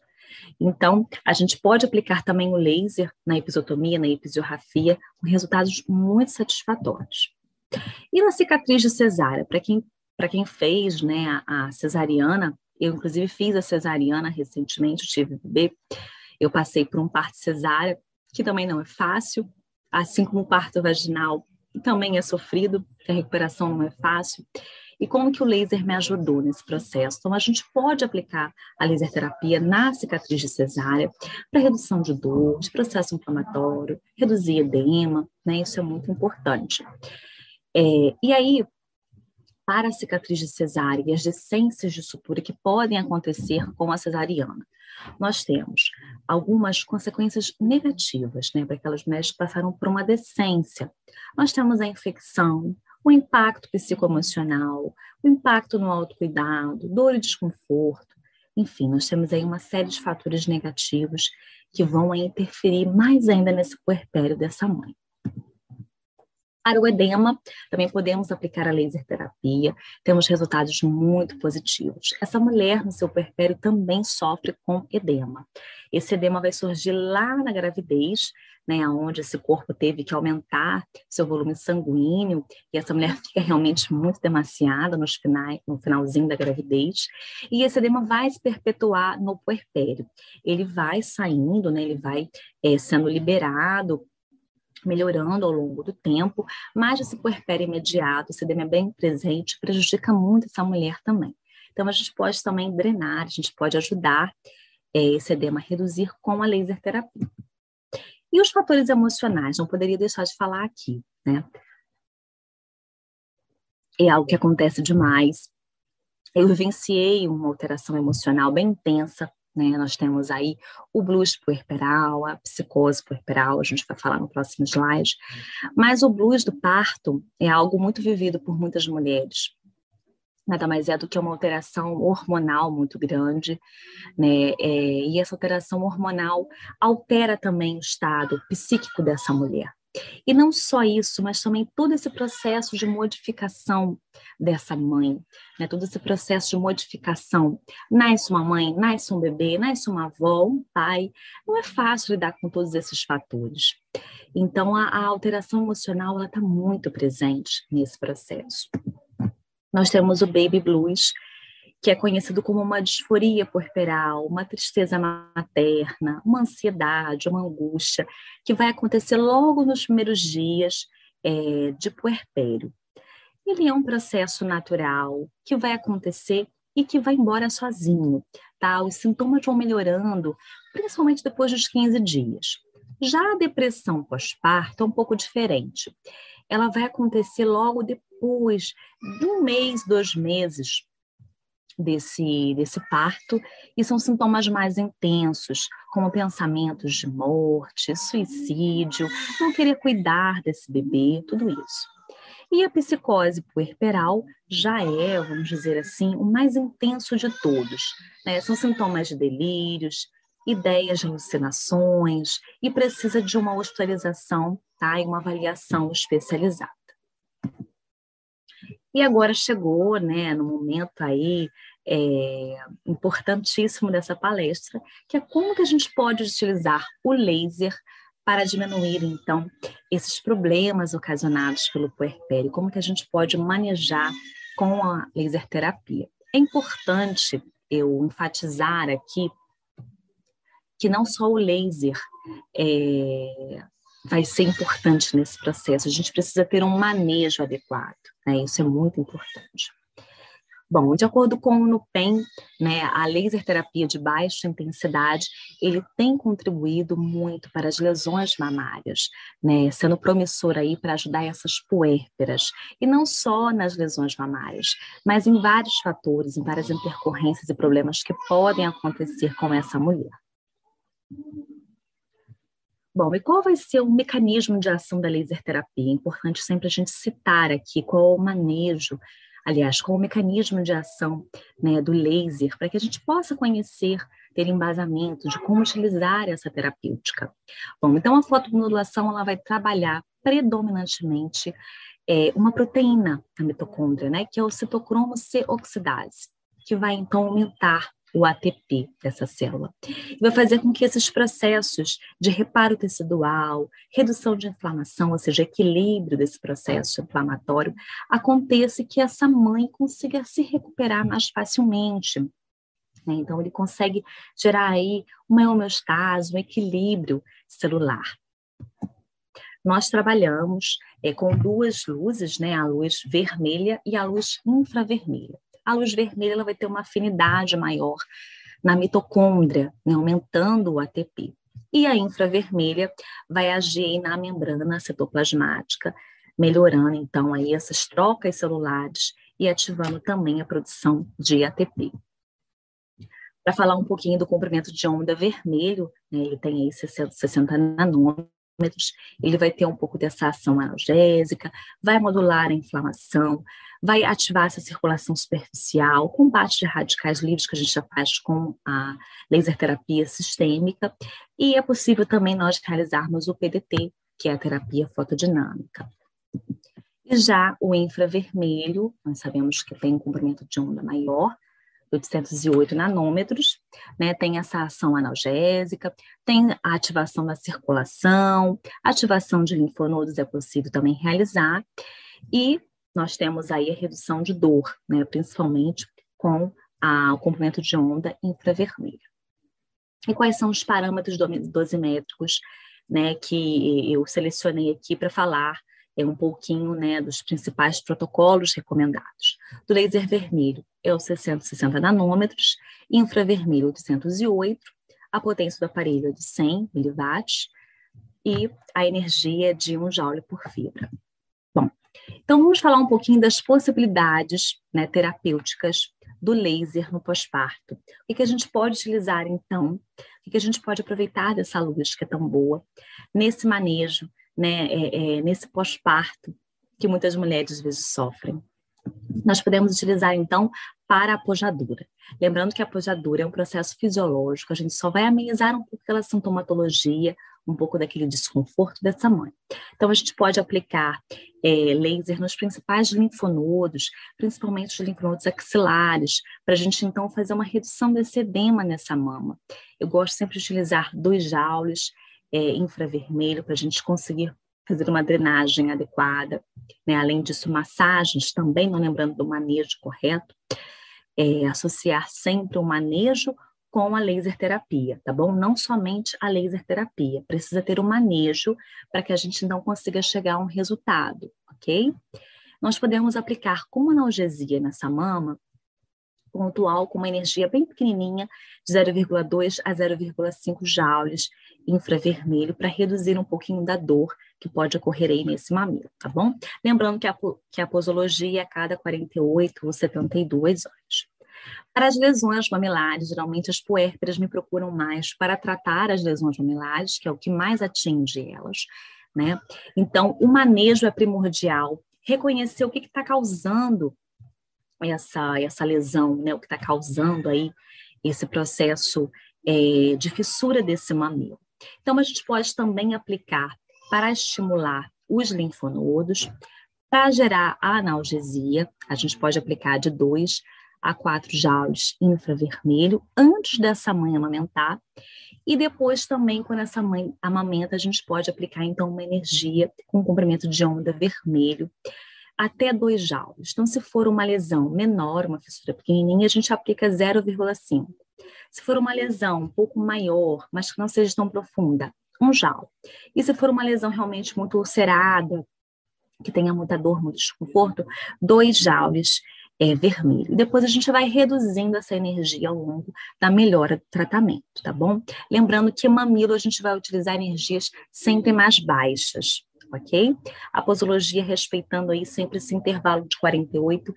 Então, a gente pode aplicar também o laser na episotomia, na episiorrafia, com resultados muito satisfatórios. E na cicatriz de cesárea, para quem para quem fez né, a, a, cesariana, eu inclusive fiz a cesariana recentemente, tive bebê, eu passei por um parto cesárea, que também não é fácil, assim como o parto vaginal também é sofrido, a recuperação não é fácil. E como que o laser me ajudou nesse processo? Então, a gente pode aplicar a laser terapia na cicatriz de cesárea para redução de dor, de processo inflamatório, reduzir edema, né? Isso é muito importante. É, e aí, para a cicatriz de cesárea e as decências de sutura que podem acontecer com a cesariana. Nós temos algumas consequências negativas, né, para aquelas mulheres que passaram por uma decência. Nós temos a infecção, o impacto psicoemocional, o impacto no autocuidado, dor e desconforto. Enfim, nós temos aí uma série de fatores negativos que vão interferir mais ainda nesse puerpério dessa mãe. Para o edema, também podemos aplicar a laser terapia, temos resultados muito positivos. Essa mulher no seu puerpério também sofre com edema. Esse edema vai surgir lá na gravidez, né, onde esse corpo teve que aumentar seu volume sanguíneo, e essa mulher (laughs) fica realmente muito demasiada nos finais, no finalzinho da gravidez, e esse edema vai se perpetuar no puerpério. Ele vai saindo, né, ele vai é, sendo liberado melhorando ao longo do tempo, mas esse puerpério imediato, esse edema é bem presente, prejudica muito essa mulher também. Então, a gente pode também drenar, a gente pode ajudar é, esse edema a reduzir com a laser terapia. E os fatores emocionais, não poderia deixar de falar aqui, né? É algo que acontece demais. eu vivenciei uma alteração emocional bem intensa, né? Nós temos aí o blues puerperal, a psicose puerperal, a gente vai falar no próximo slide. Mas o blues do parto é algo muito vivido por muitas mulheres. Nada mais é do que uma alteração hormonal muito grande, né? É, e essa alteração hormonal altera também o estado psíquico dessa mulher. E não só isso, mas também todo esse processo de modificação dessa mãe, né? todo esse processo de modificação. Nasce uma mãe, nasce um bebê, nasce uma avó, um pai. Não é fácil lidar com todos esses fatores. Então, a, a alteração emocional está muito presente nesse processo. Nós temos o baby blues, que é conhecido como uma disforia puerperal, uma tristeza materna, uma ansiedade, uma angústia, que vai acontecer logo nos primeiros dias é, de puerpério. Ele é um processo natural que vai acontecer e que vai embora sozinho, tá? Os sintomas vão melhorando, principalmente depois dos 15 dias. Já a depressão pós-parto é um pouco diferente. Ela vai acontecer logo depois de um mês, dois meses, desse, desse parto, e são sintomas mais intensos, como pensamentos de morte, suicídio, não querer cuidar desse bebê, tudo isso. E a psicose puerperal já é, vamos dizer assim, o mais intenso de todos. Né? São sintomas de delírios, ideias de alucinações e precisa de uma hospitalização tá? e uma avaliação especializada. E agora chegou, né, no momento aí é, importantíssimo dessa palestra, que é como que a gente pode utilizar o laser para diminuir, então, esses problemas ocasionados pelo puerpério, como que a gente pode manejar com a laser terapia. É importante eu enfatizar aqui que não só o laser é, vai ser importante nesse processo, a gente precisa ter um manejo adequado, né? Isso é muito importante. Bom, de acordo com o NUPEM, né, a laser terapia de baixa intensidade, ele tem contribuído muito para as lesões mamárias, né, sendo promissor aí para ajudar essas puérperas, e não só nas lesões mamárias, mas em vários fatores, em várias intercorrências e problemas que podem acontecer com essa mulher. Bom, e qual vai ser o mecanismo de ação da laser terapia? É importante sempre a gente citar aqui qual é o manejo, aliás, qual é o mecanismo de ação né, do laser, para que a gente possa conhecer, ter embasamento de como utilizar essa terapêutica. Bom, então a fotomodulação ela vai trabalhar predominantemente é, uma proteína da mitocôndria, né, que é o citocromo C oxidase, que vai então aumentar o ATP dessa célula. E vai fazer com que esses processos de reparo tecidual, redução de inflamação, ou seja, equilíbrio desse processo inflamatório, aconteça que essa mãe consiga se recuperar mais facilmente. Né? Então, ele consegue gerar aí uma homeostase, um equilíbrio celular. Nós trabalhamos é, com duas luzes, né, a luz vermelha e a luz infravermelha a luz vermelha ela vai ter uma afinidade maior na mitocôndria, né, aumentando o ATP. E a infravermelha vai agir na membrana citoplasmática, melhorando então aí essas trocas celulares e ativando também a produção de ATP. Para falar um pouquinho do comprimento de onda vermelho, né, ele tem aí 60, 60 nanômetros, ele vai ter um pouco dessa ação analgésica, vai modular a inflamação, vai ativar essa circulação superficial, combate de radicais livres que a gente já faz com a laser terapia sistêmica, e é possível também nós realizarmos o PDT, que é a terapia fotodinâmica. E já o infravermelho, nós sabemos que tem um comprimento de onda maior, 808 nanômetros, né, tem essa ação analgésica, tem a ativação da circulação, ativação de linfonodos é possível também realizar, e nós temos aí a redução de dor, né, principalmente com a, o comprimento de onda infravermelho. E quais são os parâmetros dosimétricos né, que eu selecionei aqui para falar é um pouquinho né, dos principais protocolos recomendados. Do laser vermelho é o 660 nanômetros, infravermelho 808, a potência do aparelho é de 100 miliwatts e a energia é de 1 joule por fibra. Bom, então vamos falar um pouquinho das possibilidades né, terapêuticas do laser no pós-parto. O que, que, a gente pode utilizar, então? O que, que, a gente pode aproveitar dessa luz que é tão boa nesse manejo, né, é, é, nesse pós-parto que muitas mulheres às vezes sofrem? Nós podemos utilizar, então, para a apojadura. Lembrando que a apojadura é um processo fisiológico, a gente só vai amenizar um pouco aquela sintomatologia, um pouco daquele desconforto dessa mãe. Então, a gente pode aplicar é, laser nos principais linfonodos, principalmente os linfonodos axilares, para a gente, então, fazer uma redução desse edema nessa mama. Eu gosto sempre de utilizar dois joules é, infravermelho para a gente conseguir fazer uma drenagem adequada, né? além disso, massagens também, não lembrando do manejo correto, é, associar sempre o manejo com a laser terapia, tá bom? Não somente a laser terapia, precisa ter um manejo para que a gente não consiga chegar a um resultado, ok? Nós podemos aplicar como analgesia nessa mama pontual com uma energia bem pequenininha, de 0,2 a 0,5 joules infravermelho, para reduzir um pouquinho da dor que pode ocorrer aí nesse mamilo, tá bom? Lembrando que a, que a posologia é a cada 48 ou 72 horas. Para as lesões mamilares, geralmente as puérperas me procuram mais para tratar as lesões mamilares, que é o que mais atinge elas, né? Então, o manejo é primordial, reconhecer o que está causando essa, essa lesão, né? O que está causando aí esse processo é, de fissura desse mamilo. Então, a gente pode também aplicar para estimular os linfonodos, para gerar a analgesia, a gente pode aplicar de 2 a 4 joules infravermelho antes dessa mãe amamentar. E depois também, quando essa mãe amamenta, a gente pode aplicar então uma energia com comprimento de onda vermelho até 2 joules. Então, se for uma lesão menor, uma fissura pequenininha, a gente aplica 0,5. Se for uma lesão um pouco maior, mas que não seja tão profunda, um joule. E se for uma lesão realmente muito ulcerada, que tenha muita dor, muito desconforto, dois joules é, vermelho. Depois a gente vai reduzindo essa energia ao longo da melhora do tratamento, tá bom? Lembrando que mamilo a gente vai utilizar energias sempre mais baixas, ok? A posologia respeitando aí sempre esse intervalo de 48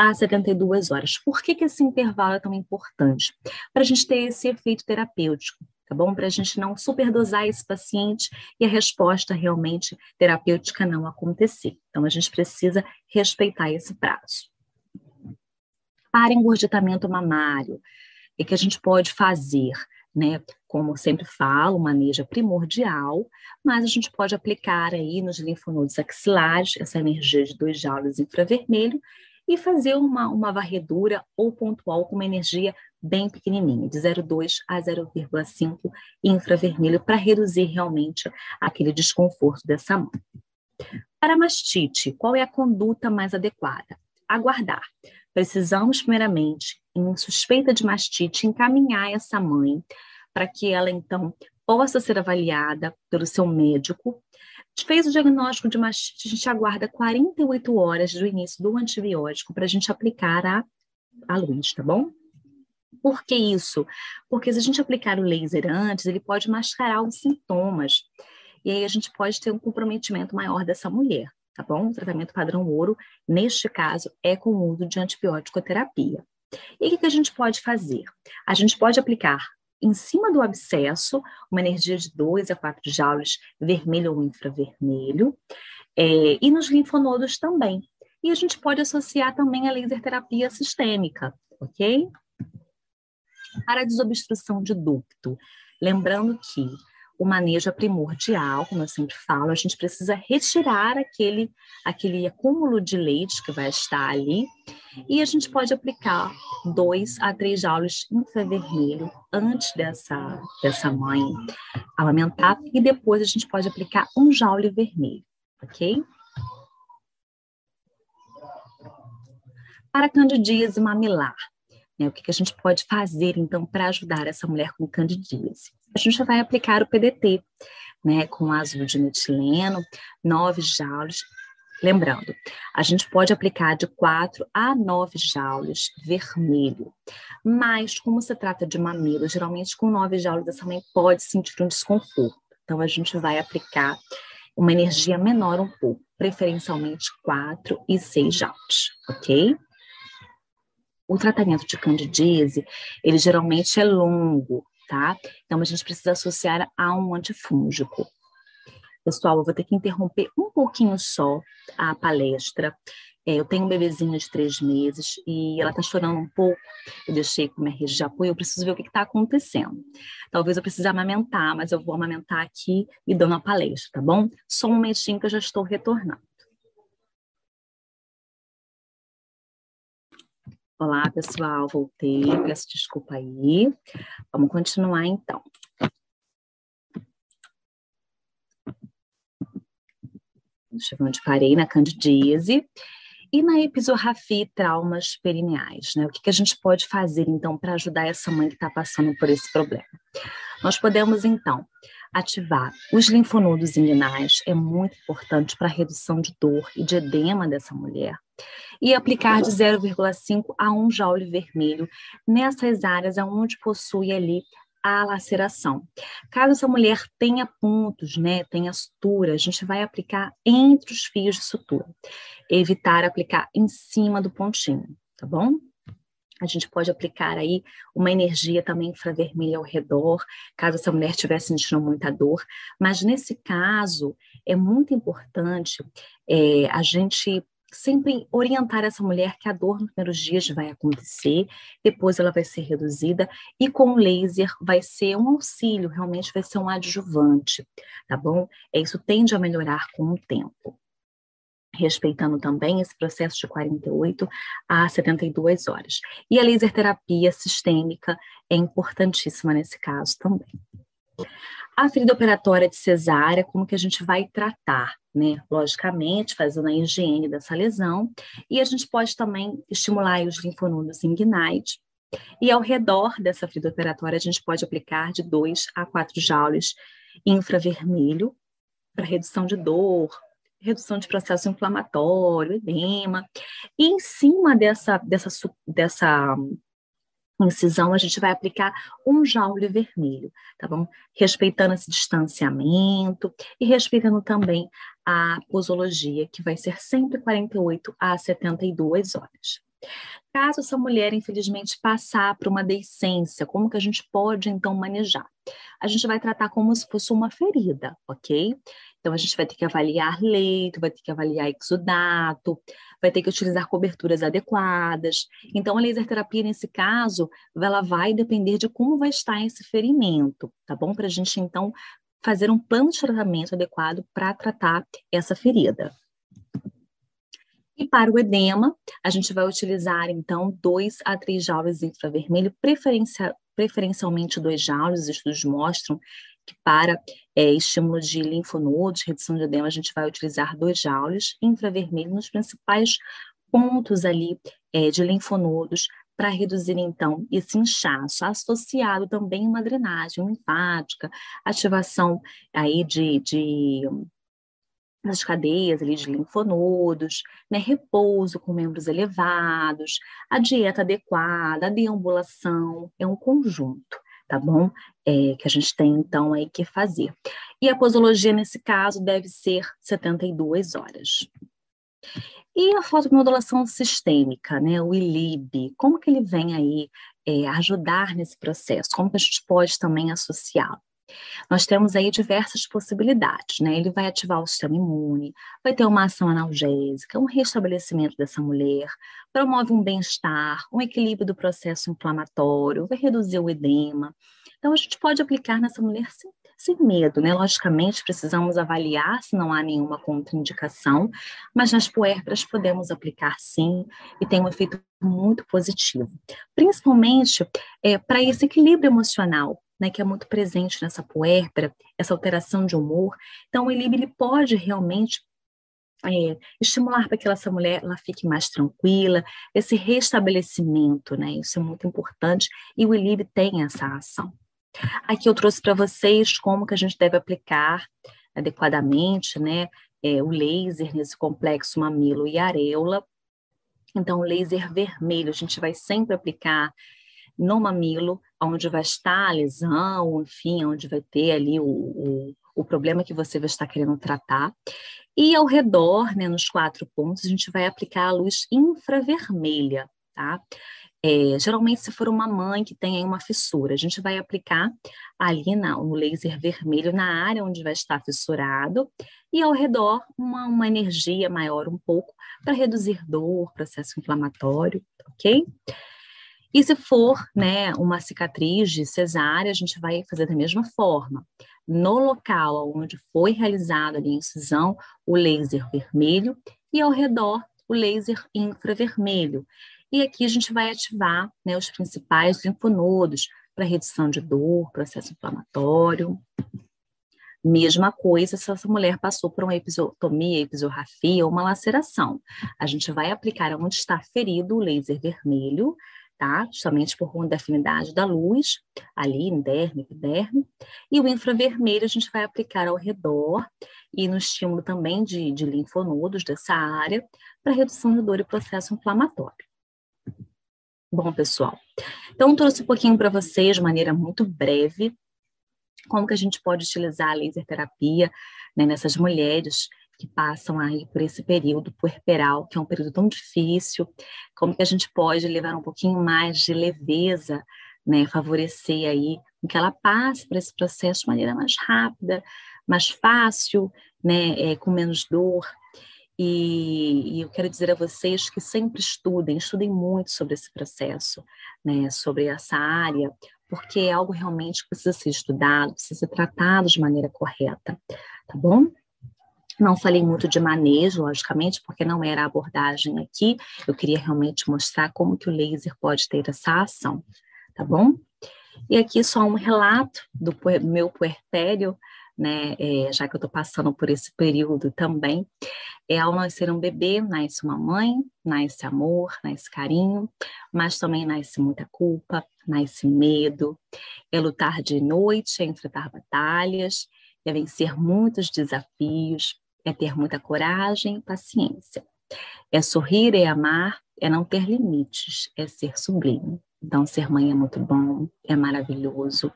a 72 horas. Por que, que esse intervalo é tão importante? Para a gente ter esse efeito terapêutico tá bom? Para a gente não superdosar esse paciente e a resposta realmente terapêutica não acontecer. Então, a gente precisa respeitar esse prazo. Para engurgitamento mamário, o que a gente pode fazer? Né? Como sempre falo, o manejo é primordial, mas a gente pode aplicar aí nos linfonodos axilares essa energia de dois joules infravermelho e fazer uma, uma varredura ou pontual com uma energia bem pequenininha, de 0,2 a 0,5 infravermelho, para reduzir realmente aquele desconforto dessa mão. Para mastite, qual é a conduta mais adequada? Aguardar. Precisamos, primeiramente, em suspeita de mastite, encaminhar essa mãe para que ela, então, possa ser avaliada pelo seu médico Fez o diagnóstico de mastite, a gente aguarda 48 horas do início do antibiótico para a gente aplicar a, a luz, tá bom? Por que isso? Porque se a gente aplicar o laser antes, ele pode mascarar os sintomas. E aí a gente pode ter um comprometimento maior dessa mulher, tá bom? O tratamento padrão ouro, neste caso, é com o uso de antibiótico terapia. E o que, que a gente pode fazer? A gente pode aplicar em cima do abscesso, uma energia de 2 a 4 joules vermelho ou infravermelho, é, e nos linfonodos também. E a gente pode associar também a laser terapia sistêmica, ok? Para a desobstrução de ducto, lembrando que o manejo é primordial, como eu sempre falo, a gente precisa retirar aquele, aquele acúmulo de leite que vai estar ali e a gente pode aplicar dois a três joules infravermelho antes dessa, dessa mãe amamentar e depois a gente pode aplicar um joule vermelho, ok? Para candidíase mamilar, né, o que, que a gente pode fazer, então, para ajudar essa mulher com candidíase? a gente vai aplicar o PDT, né, com azul de metileno, 9 joules. Lembrando, a gente pode aplicar de 4 a 9 joules vermelho, mas como se trata de mamilo, geralmente com 9 joules você também pode sentir um desconforto. Então, a gente vai aplicar uma energia menor um pouco, preferencialmente 4 e 6 joules, ok? O tratamento de candidíase, ele geralmente é longo, tá? Então, a gente precisa associar a um antifúngico. Pessoal, eu vou ter que interromper um pouquinho só a palestra. É, eu tenho um bebezinho de três meses e ela está chorando um pouco. Eu deixei com minha rede de apoio, eu preciso ver o que está acontecendo. Talvez eu precise amamentar, mas eu vou amamentar aqui e dando a palestra, tá bom? Só um momentinho que eu já estou retornando. Olá, pessoal, voltei, peço desculpa aí. Vamos continuar então. Deixa eu ver onde parei, na candidíase. E na episorrafia traumas perineais, né? O que, que a gente pode fazer, então, para ajudar essa mãe que está passando por esse problema? Nós podemos, então, ativar os linfonodos inguinais, é muito importante para a redução de dor e de edema dessa mulher e aplicar de 0,5 a 1 joule vermelho nessas áreas onde possui ali a laceração. Caso essa mulher tenha pontos, né, tenha sutura, a gente vai aplicar entre os fios de sutura. Evitar aplicar em cima do pontinho, tá bom? A gente pode aplicar aí uma energia também infravermelha ao redor, caso essa mulher estiver sentindo muita dor. Mas nesse caso, é muito importante é, a gente sempre orientar essa mulher que a dor nos primeiros dias vai acontecer, depois ela vai ser reduzida e com o laser vai ser um auxílio, realmente vai ser um adjuvante, tá bom? É, isso tende a melhorar com o tempo. Respeitando também esse processo de 48 a 72 horas. E a laser terapia sistêmica é importantíssima nesse caso também. A ferida operatória de cesárea, como que a gente vai tratar, né? Logicamente, fazendo a higiene dessa lesão, e a gente pode também estimular os linfonodos inguinais, e ao redor dessa ferida operatória, a gente pode aplicar de 2 a 4 joules infravermelho para redução de dor, redução de processo inflamatório, edema. E em cima dessa, dessa, dessa incisão, a gente vai aplicar um joule vermelho, tá bom? Respeitando esse distanciamento e respeitando também a posologia, que vai ser sempre 48 a 72 horas. Caso essa mulher, infelizmente, passar por uma deiscência, como que a gente pode, então, manejar? A gente vai tratar como se fosse uma ferida, ok? Então, a gente vai ter que avaliar leito, vai ter que avaliar exudato, vai ter que utilizar coberturas adequadas. Então, a laser terapia, nesse caso, ela vai depender de como vai estar esse ferimento, tá bom? Para a gente, então, fazer um plano de tratamento adequado para tratar essa ferida. E para o edema, a gente vai utilizar, então, 2 a 3 joules infravermelho, preferencia, preferencialmente 2 joules, os estudos mostram que para é, estímulo de linfonodos, redução de edema, a gente vai utilizar 2 joules infravermelho nos principais pontos ali é, de linfonodos para reduzir, então, esse inchaço, associado também a uma drenagem linfática, ativação aí de, de nas cadeias ali de linfonodos, né, repouso com membros elevados, a dieta adequada, a deambulação, é um conjunto, tá bom? É, que a gente tem então aí que fazer. E a posologia nesse caso deve ser 72 horas. E a fotomodulação sistêmica, né, o ILIB, como que ele vem aí é, ajudar nesse processo? Como que a gente pode também associá-lo? Nós temos aí diversas possibilidades, né? Ele vai ativar o sistema imune, vai ter uma ação analgésica, um restabelecimento dessa mulher, promove um bem-estar, um equilíbrio do processo inflamatório, vai reduzir o edema. Então, a gente pode aplicar nessa mulher sem, sem medo, né? Logicamente, precisamos avaliar se não há nenhuma contraindicação, mas nas puérperas podemos aplicar sim e tem um efeito muito positivo, principalmente é, para esse equilíbrio emocional, né, que é muito presente nessa puérpera, essa alteração de humor. Então, o Elib ele pode realmente é, estimular para que essa mulher ela fique mais tranquila, esse restabelecimento, né? Isso é muito importante e o Elib tem essa ação. Aqui eu trouxe para vocês como que a gente deve aplicar adequadamente, né? É, o laser nesse complexo mamilo e areola. Então, o laser vermelho a gente vai sempre aplicar no mamilo, onde vai estar a lesão, enfim, onde vai ter ali o, o, o problema que você vai estar querendo tratar. E ao redor, né, nos quatro pontos, a gente vai aplicar a luz infravermelha, tá? É, geralmente, se for uma mãe que tem uma fissura, a gente vai aplicar ali na, no laser vermelho na área onde vai estar fissurado e ao redor uma, uma energia maior um pouco para reduzir dor, processo inflamatório, ok? E se for né, uma cicatriz de cesárea, a gente vai fazer da mesma forma. No local onde foi realizada a incisão, o laser vermelho e ao redor o laser infravermelho. E aqui a gente vai ativar né, os principais linfonodos para redução de dor, processo inflamatório. Mesma coisa se essa mulher passou por uma episiotomia, episorrafia ou uma laceração. A gente vai aplicar onde está ferido o laser vermelho, tá? Justamente por conta da afinidade da luz, ali em derme, epiderme. E o infravermelho a gente vai aplicar ao redor e no estímulo também de, de linfonodos dessa área para redução de dor e processo inflamatório. Bom, pessoal, então trouxe um pouquinho para vocês, de maneira muito breve, como que a gente pode utilizar a laser terapia né, nessas mulheres que passam aí por esse período puerperal, que é um período tão difícil, como que a gente pode levar um pouquinho mais de leveza, né, favorecer aí que ela passe por esse processo de maneira mais rápida, mais fácil, né, é, com menos dor, e, e, eu quero dizer a vocês que sempre estudem, estudem muito sobre esse processo, né, sobre essa área, porque é algo realmente que precisa ser estudado, precisa ser tratado de maneira correta, tá bom? Não falei muito de manejo, logicamente, porque não era a abordagem aqui. Eu queria realmente mostrar como que o laser pode ter essa ação, tá bom? E aqui só um relato do meu puerpério, né, é, já que eu estou passando por esse período também, é ao nascer um bebê, nasce uma mãe, nasce amor, nasce carinho, mas também nasce muita culpa, nasce medo, é lutar de noite, é enfrentar batalhas, é vencer muitos desafios, é ter muita coragem e paciência. É sorrir, é amar, é não ter limites, é ser sublime. Então, ser mãe é muito bom, é maravilhoso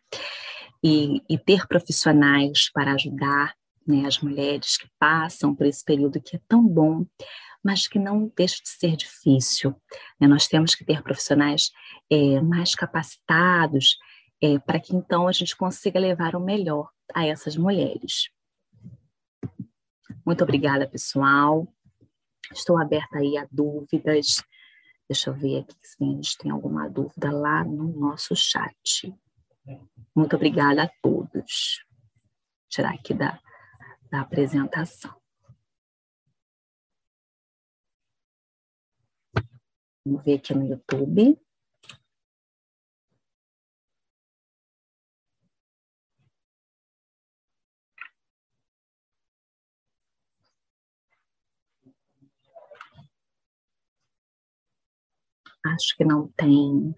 e, e ter profissionais para ajudar né, as mulheres que passam por esse período que é tão bom, mas que não deixa de ser difícil. Né? Nós temos que ter profissionais é, mais capacitados é, para que então a gente consiga levar o melhor a essas mulheres. Muito obrigada, pessoal. Estou aberta aí a dúvidas. Deixa eu ver aqui se a gente tem alguma dúvida lá no nosso chat. Muito obrigada a todos. Vou tirar aqui da, da apresentação. Vamos ver aqui no YouTube. Acho que não tem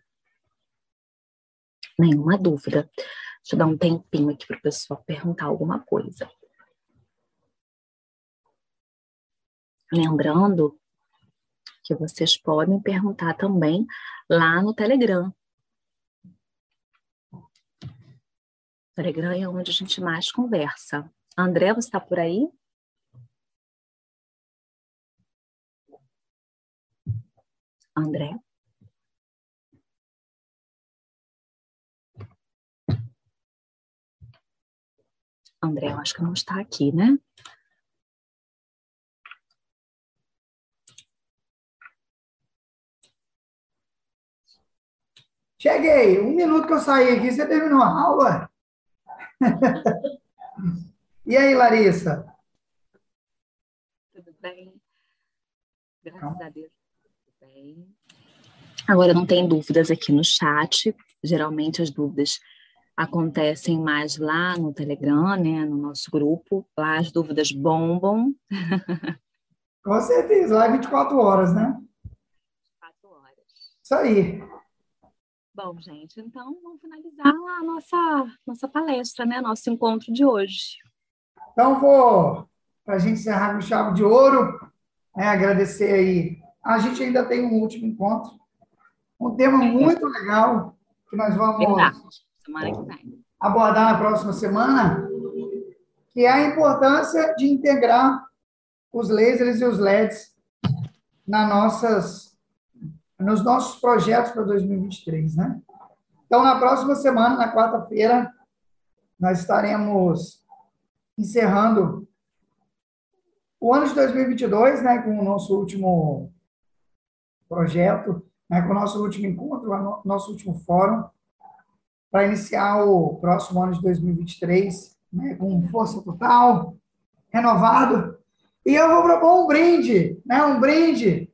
nenhuma dúvida. Deixa eu dar um tempinho aqui para o pessoal perguntar alguma coisa. Lembrando que vocês podem perguntar também lá no Telegram. Telegram é onde a gente mais conversa. André, você está por aí? André? André, eu acho que não está aqui, né? Cheguei. Um minuto que eu saí aqui, você terminou a aula? e aí, Larissa? Tudo bem? Graças então. a Deus, tudo bem. Agora não tem dúvidas aqui no chat. Geralmente as dúvidas acontecem mais lá no Telegram, né, no nosso grupo. Lá as dúvidas bombam. Com certeza, lá é 24 horas, né? 24 horas. Isso aí. Bom, gente, então vamos finalizar a nossa, nossa palestra, né? Nosso encontro de hoje. Então, vou, para a gente encerrar com chave de ouro, né, agradecer aí. A gente ainda tem um último encontro, um tema muito legal que nós vamos Verdade semana que vem. Abordar na próxima semana, que é a importância de integrar os lasers e os LEDs nas nossas, nos nossos projetos para 2023, né? Então, na próxima semana, na quarta-feira, nós estaremos encerrando o ano de 2022, né, com o nosso último projeto, né, com o nosso último encontro, o nosso último fórum, para iniciar o próximo ano de 2023, né, com força total, renovado. E eu vou propor um brinde, né, um brinde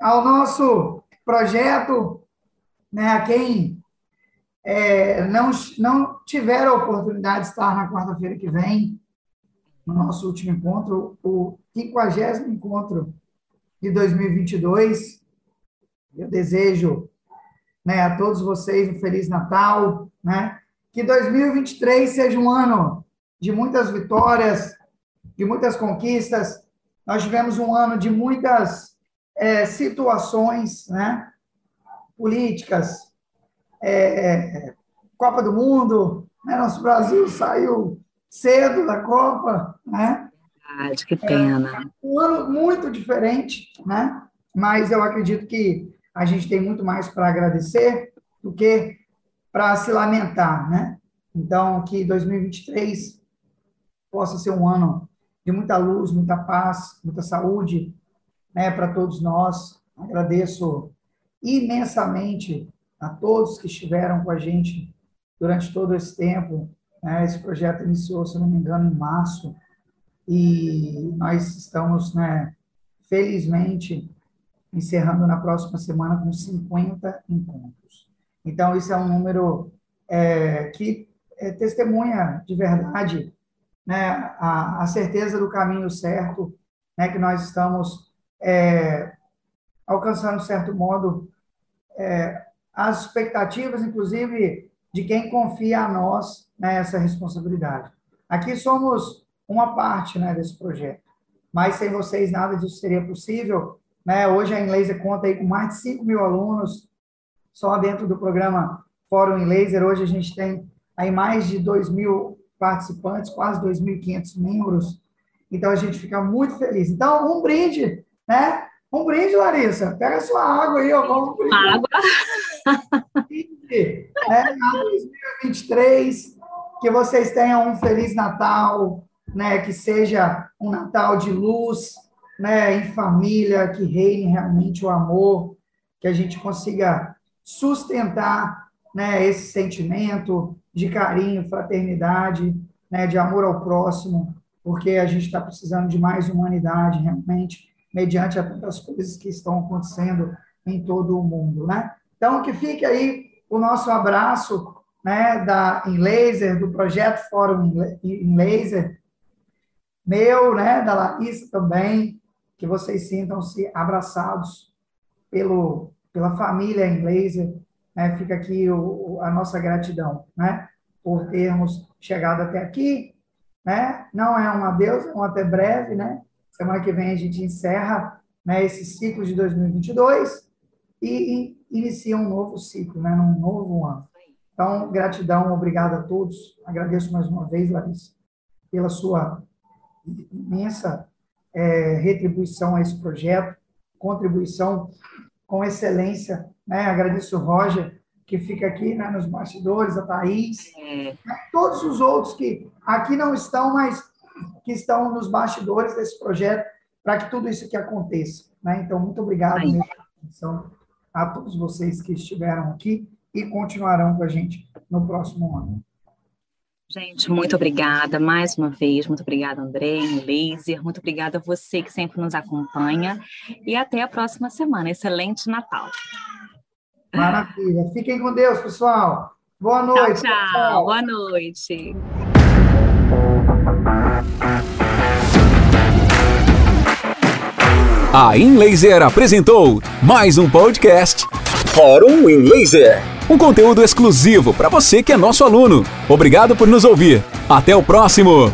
ao nosso projeto, né, a quem é, não, não tiver a oportunidade de estar na quarta-feira que vem, no nosso último encontro, o 50 encontro de 2022. Eu desejo né, a todos vocês um Feliz Natal, né? que 2023 seja um ano de muitas vitórias, de muitas conquistas. Nós tivemos um ano de muitas é, situações né, políticas, é, Copa do Mundo, né? nosso Brasil saiu cedo da Copa, né? Verdade, que pena. É um ano muito diferente, né? Mas eu acredito que a gente tem muito mais para agradecer do que para se lamentar, né? Então, que 2023 possa ser um ano de muita luz, muita paz, muita saúde, né, para todos nós. Agradeço imensamente a todos que estiveram com a gente durante todo esse tempo. Né? Esse projeto iniciou, se não me engano, em março, e nós estamos, né, felizmente, encerrando na próxima semana com 50 encontros. Então, isso é um número é, que é, testemunha de verdade né, a, a, certeza do caminho certo, né, que nós estamos é, alcançando, de certo modo, é, as expectativas, inclusive, de quem confia a nós né, essa responsabilidade. Aqui somos uma parte né, desse projeto, mas sem vocês nada disso seria possível. Né? Hoje a Inlaser conta aí com mais de 5 mil alunos, só dentro do programa Fórum Inlaser. Hoje a gente tem aí mais de 2 mil participantes, quase 2.500 membros. Então a gente fica muito feliz. Então, um brinde, né? Um brinde, Larissa. Pega sua água aí, ó. Vamos brinde. Água. né, 2023, que vocês tenham um feliz Natal, né, que seja um Natal de luz, né, em família, que reine realmente o amor, que a gente consiga sustentar, né, esse sentimento de carinho, fraternidade, né, de amor ao próximo, porque a gente está precisando de mais humanidade, realmente, mediante a tantas coisas que estão acontecendo em todo o mundo, né? Então, que fique aí o nosso abraço né, da em laser, do projeto Fórum em Laser, meu, né, da Larissa também, que vocês sintam-se abraçados pelo, pela família laser. Né, fica aqui o, a nossa gratidão né, por termos chegado até aqui. Né? Não é um adeus, é um até breve. Né? Semana que vem a gente encerra né, esse ciclo de 2022 e, e inicia um novo ciclo, né, novo ano. Então, gratidão, obrigado a todos. Agradeço mais uma vez, Larissa, pela sua imensa é, retribuição a esse projeto, contribuição com excelência. Né? Agradeço o Roger, que fica aqui né, nos bastidores, a Thaís, né? todos os outros que aqui não estão, mas que estão nos bastidores desse projeto, para que tudo isso aqui aconteça. Né? Então, muito obrigado atenção a todos vocês que estiveram aqui e continuarão com a gente no próximo ano. Gente, muito obrigada mais uma vez. Muito obrigada, André, Laser. Muito obrigada a você que sempre nos acompanha. E até a próxima semana. Excelente Natal. Maravilha. Fiquem com Deus, pessoal. Boa noite. tchau. tchau. tchau. Boa noite. A InLaser apresentou mais um podcast Fórum InLaser. Um conteúdo exclusivo para você que é nosso aluno. Obrigado por nos ouvir. Até o próximo.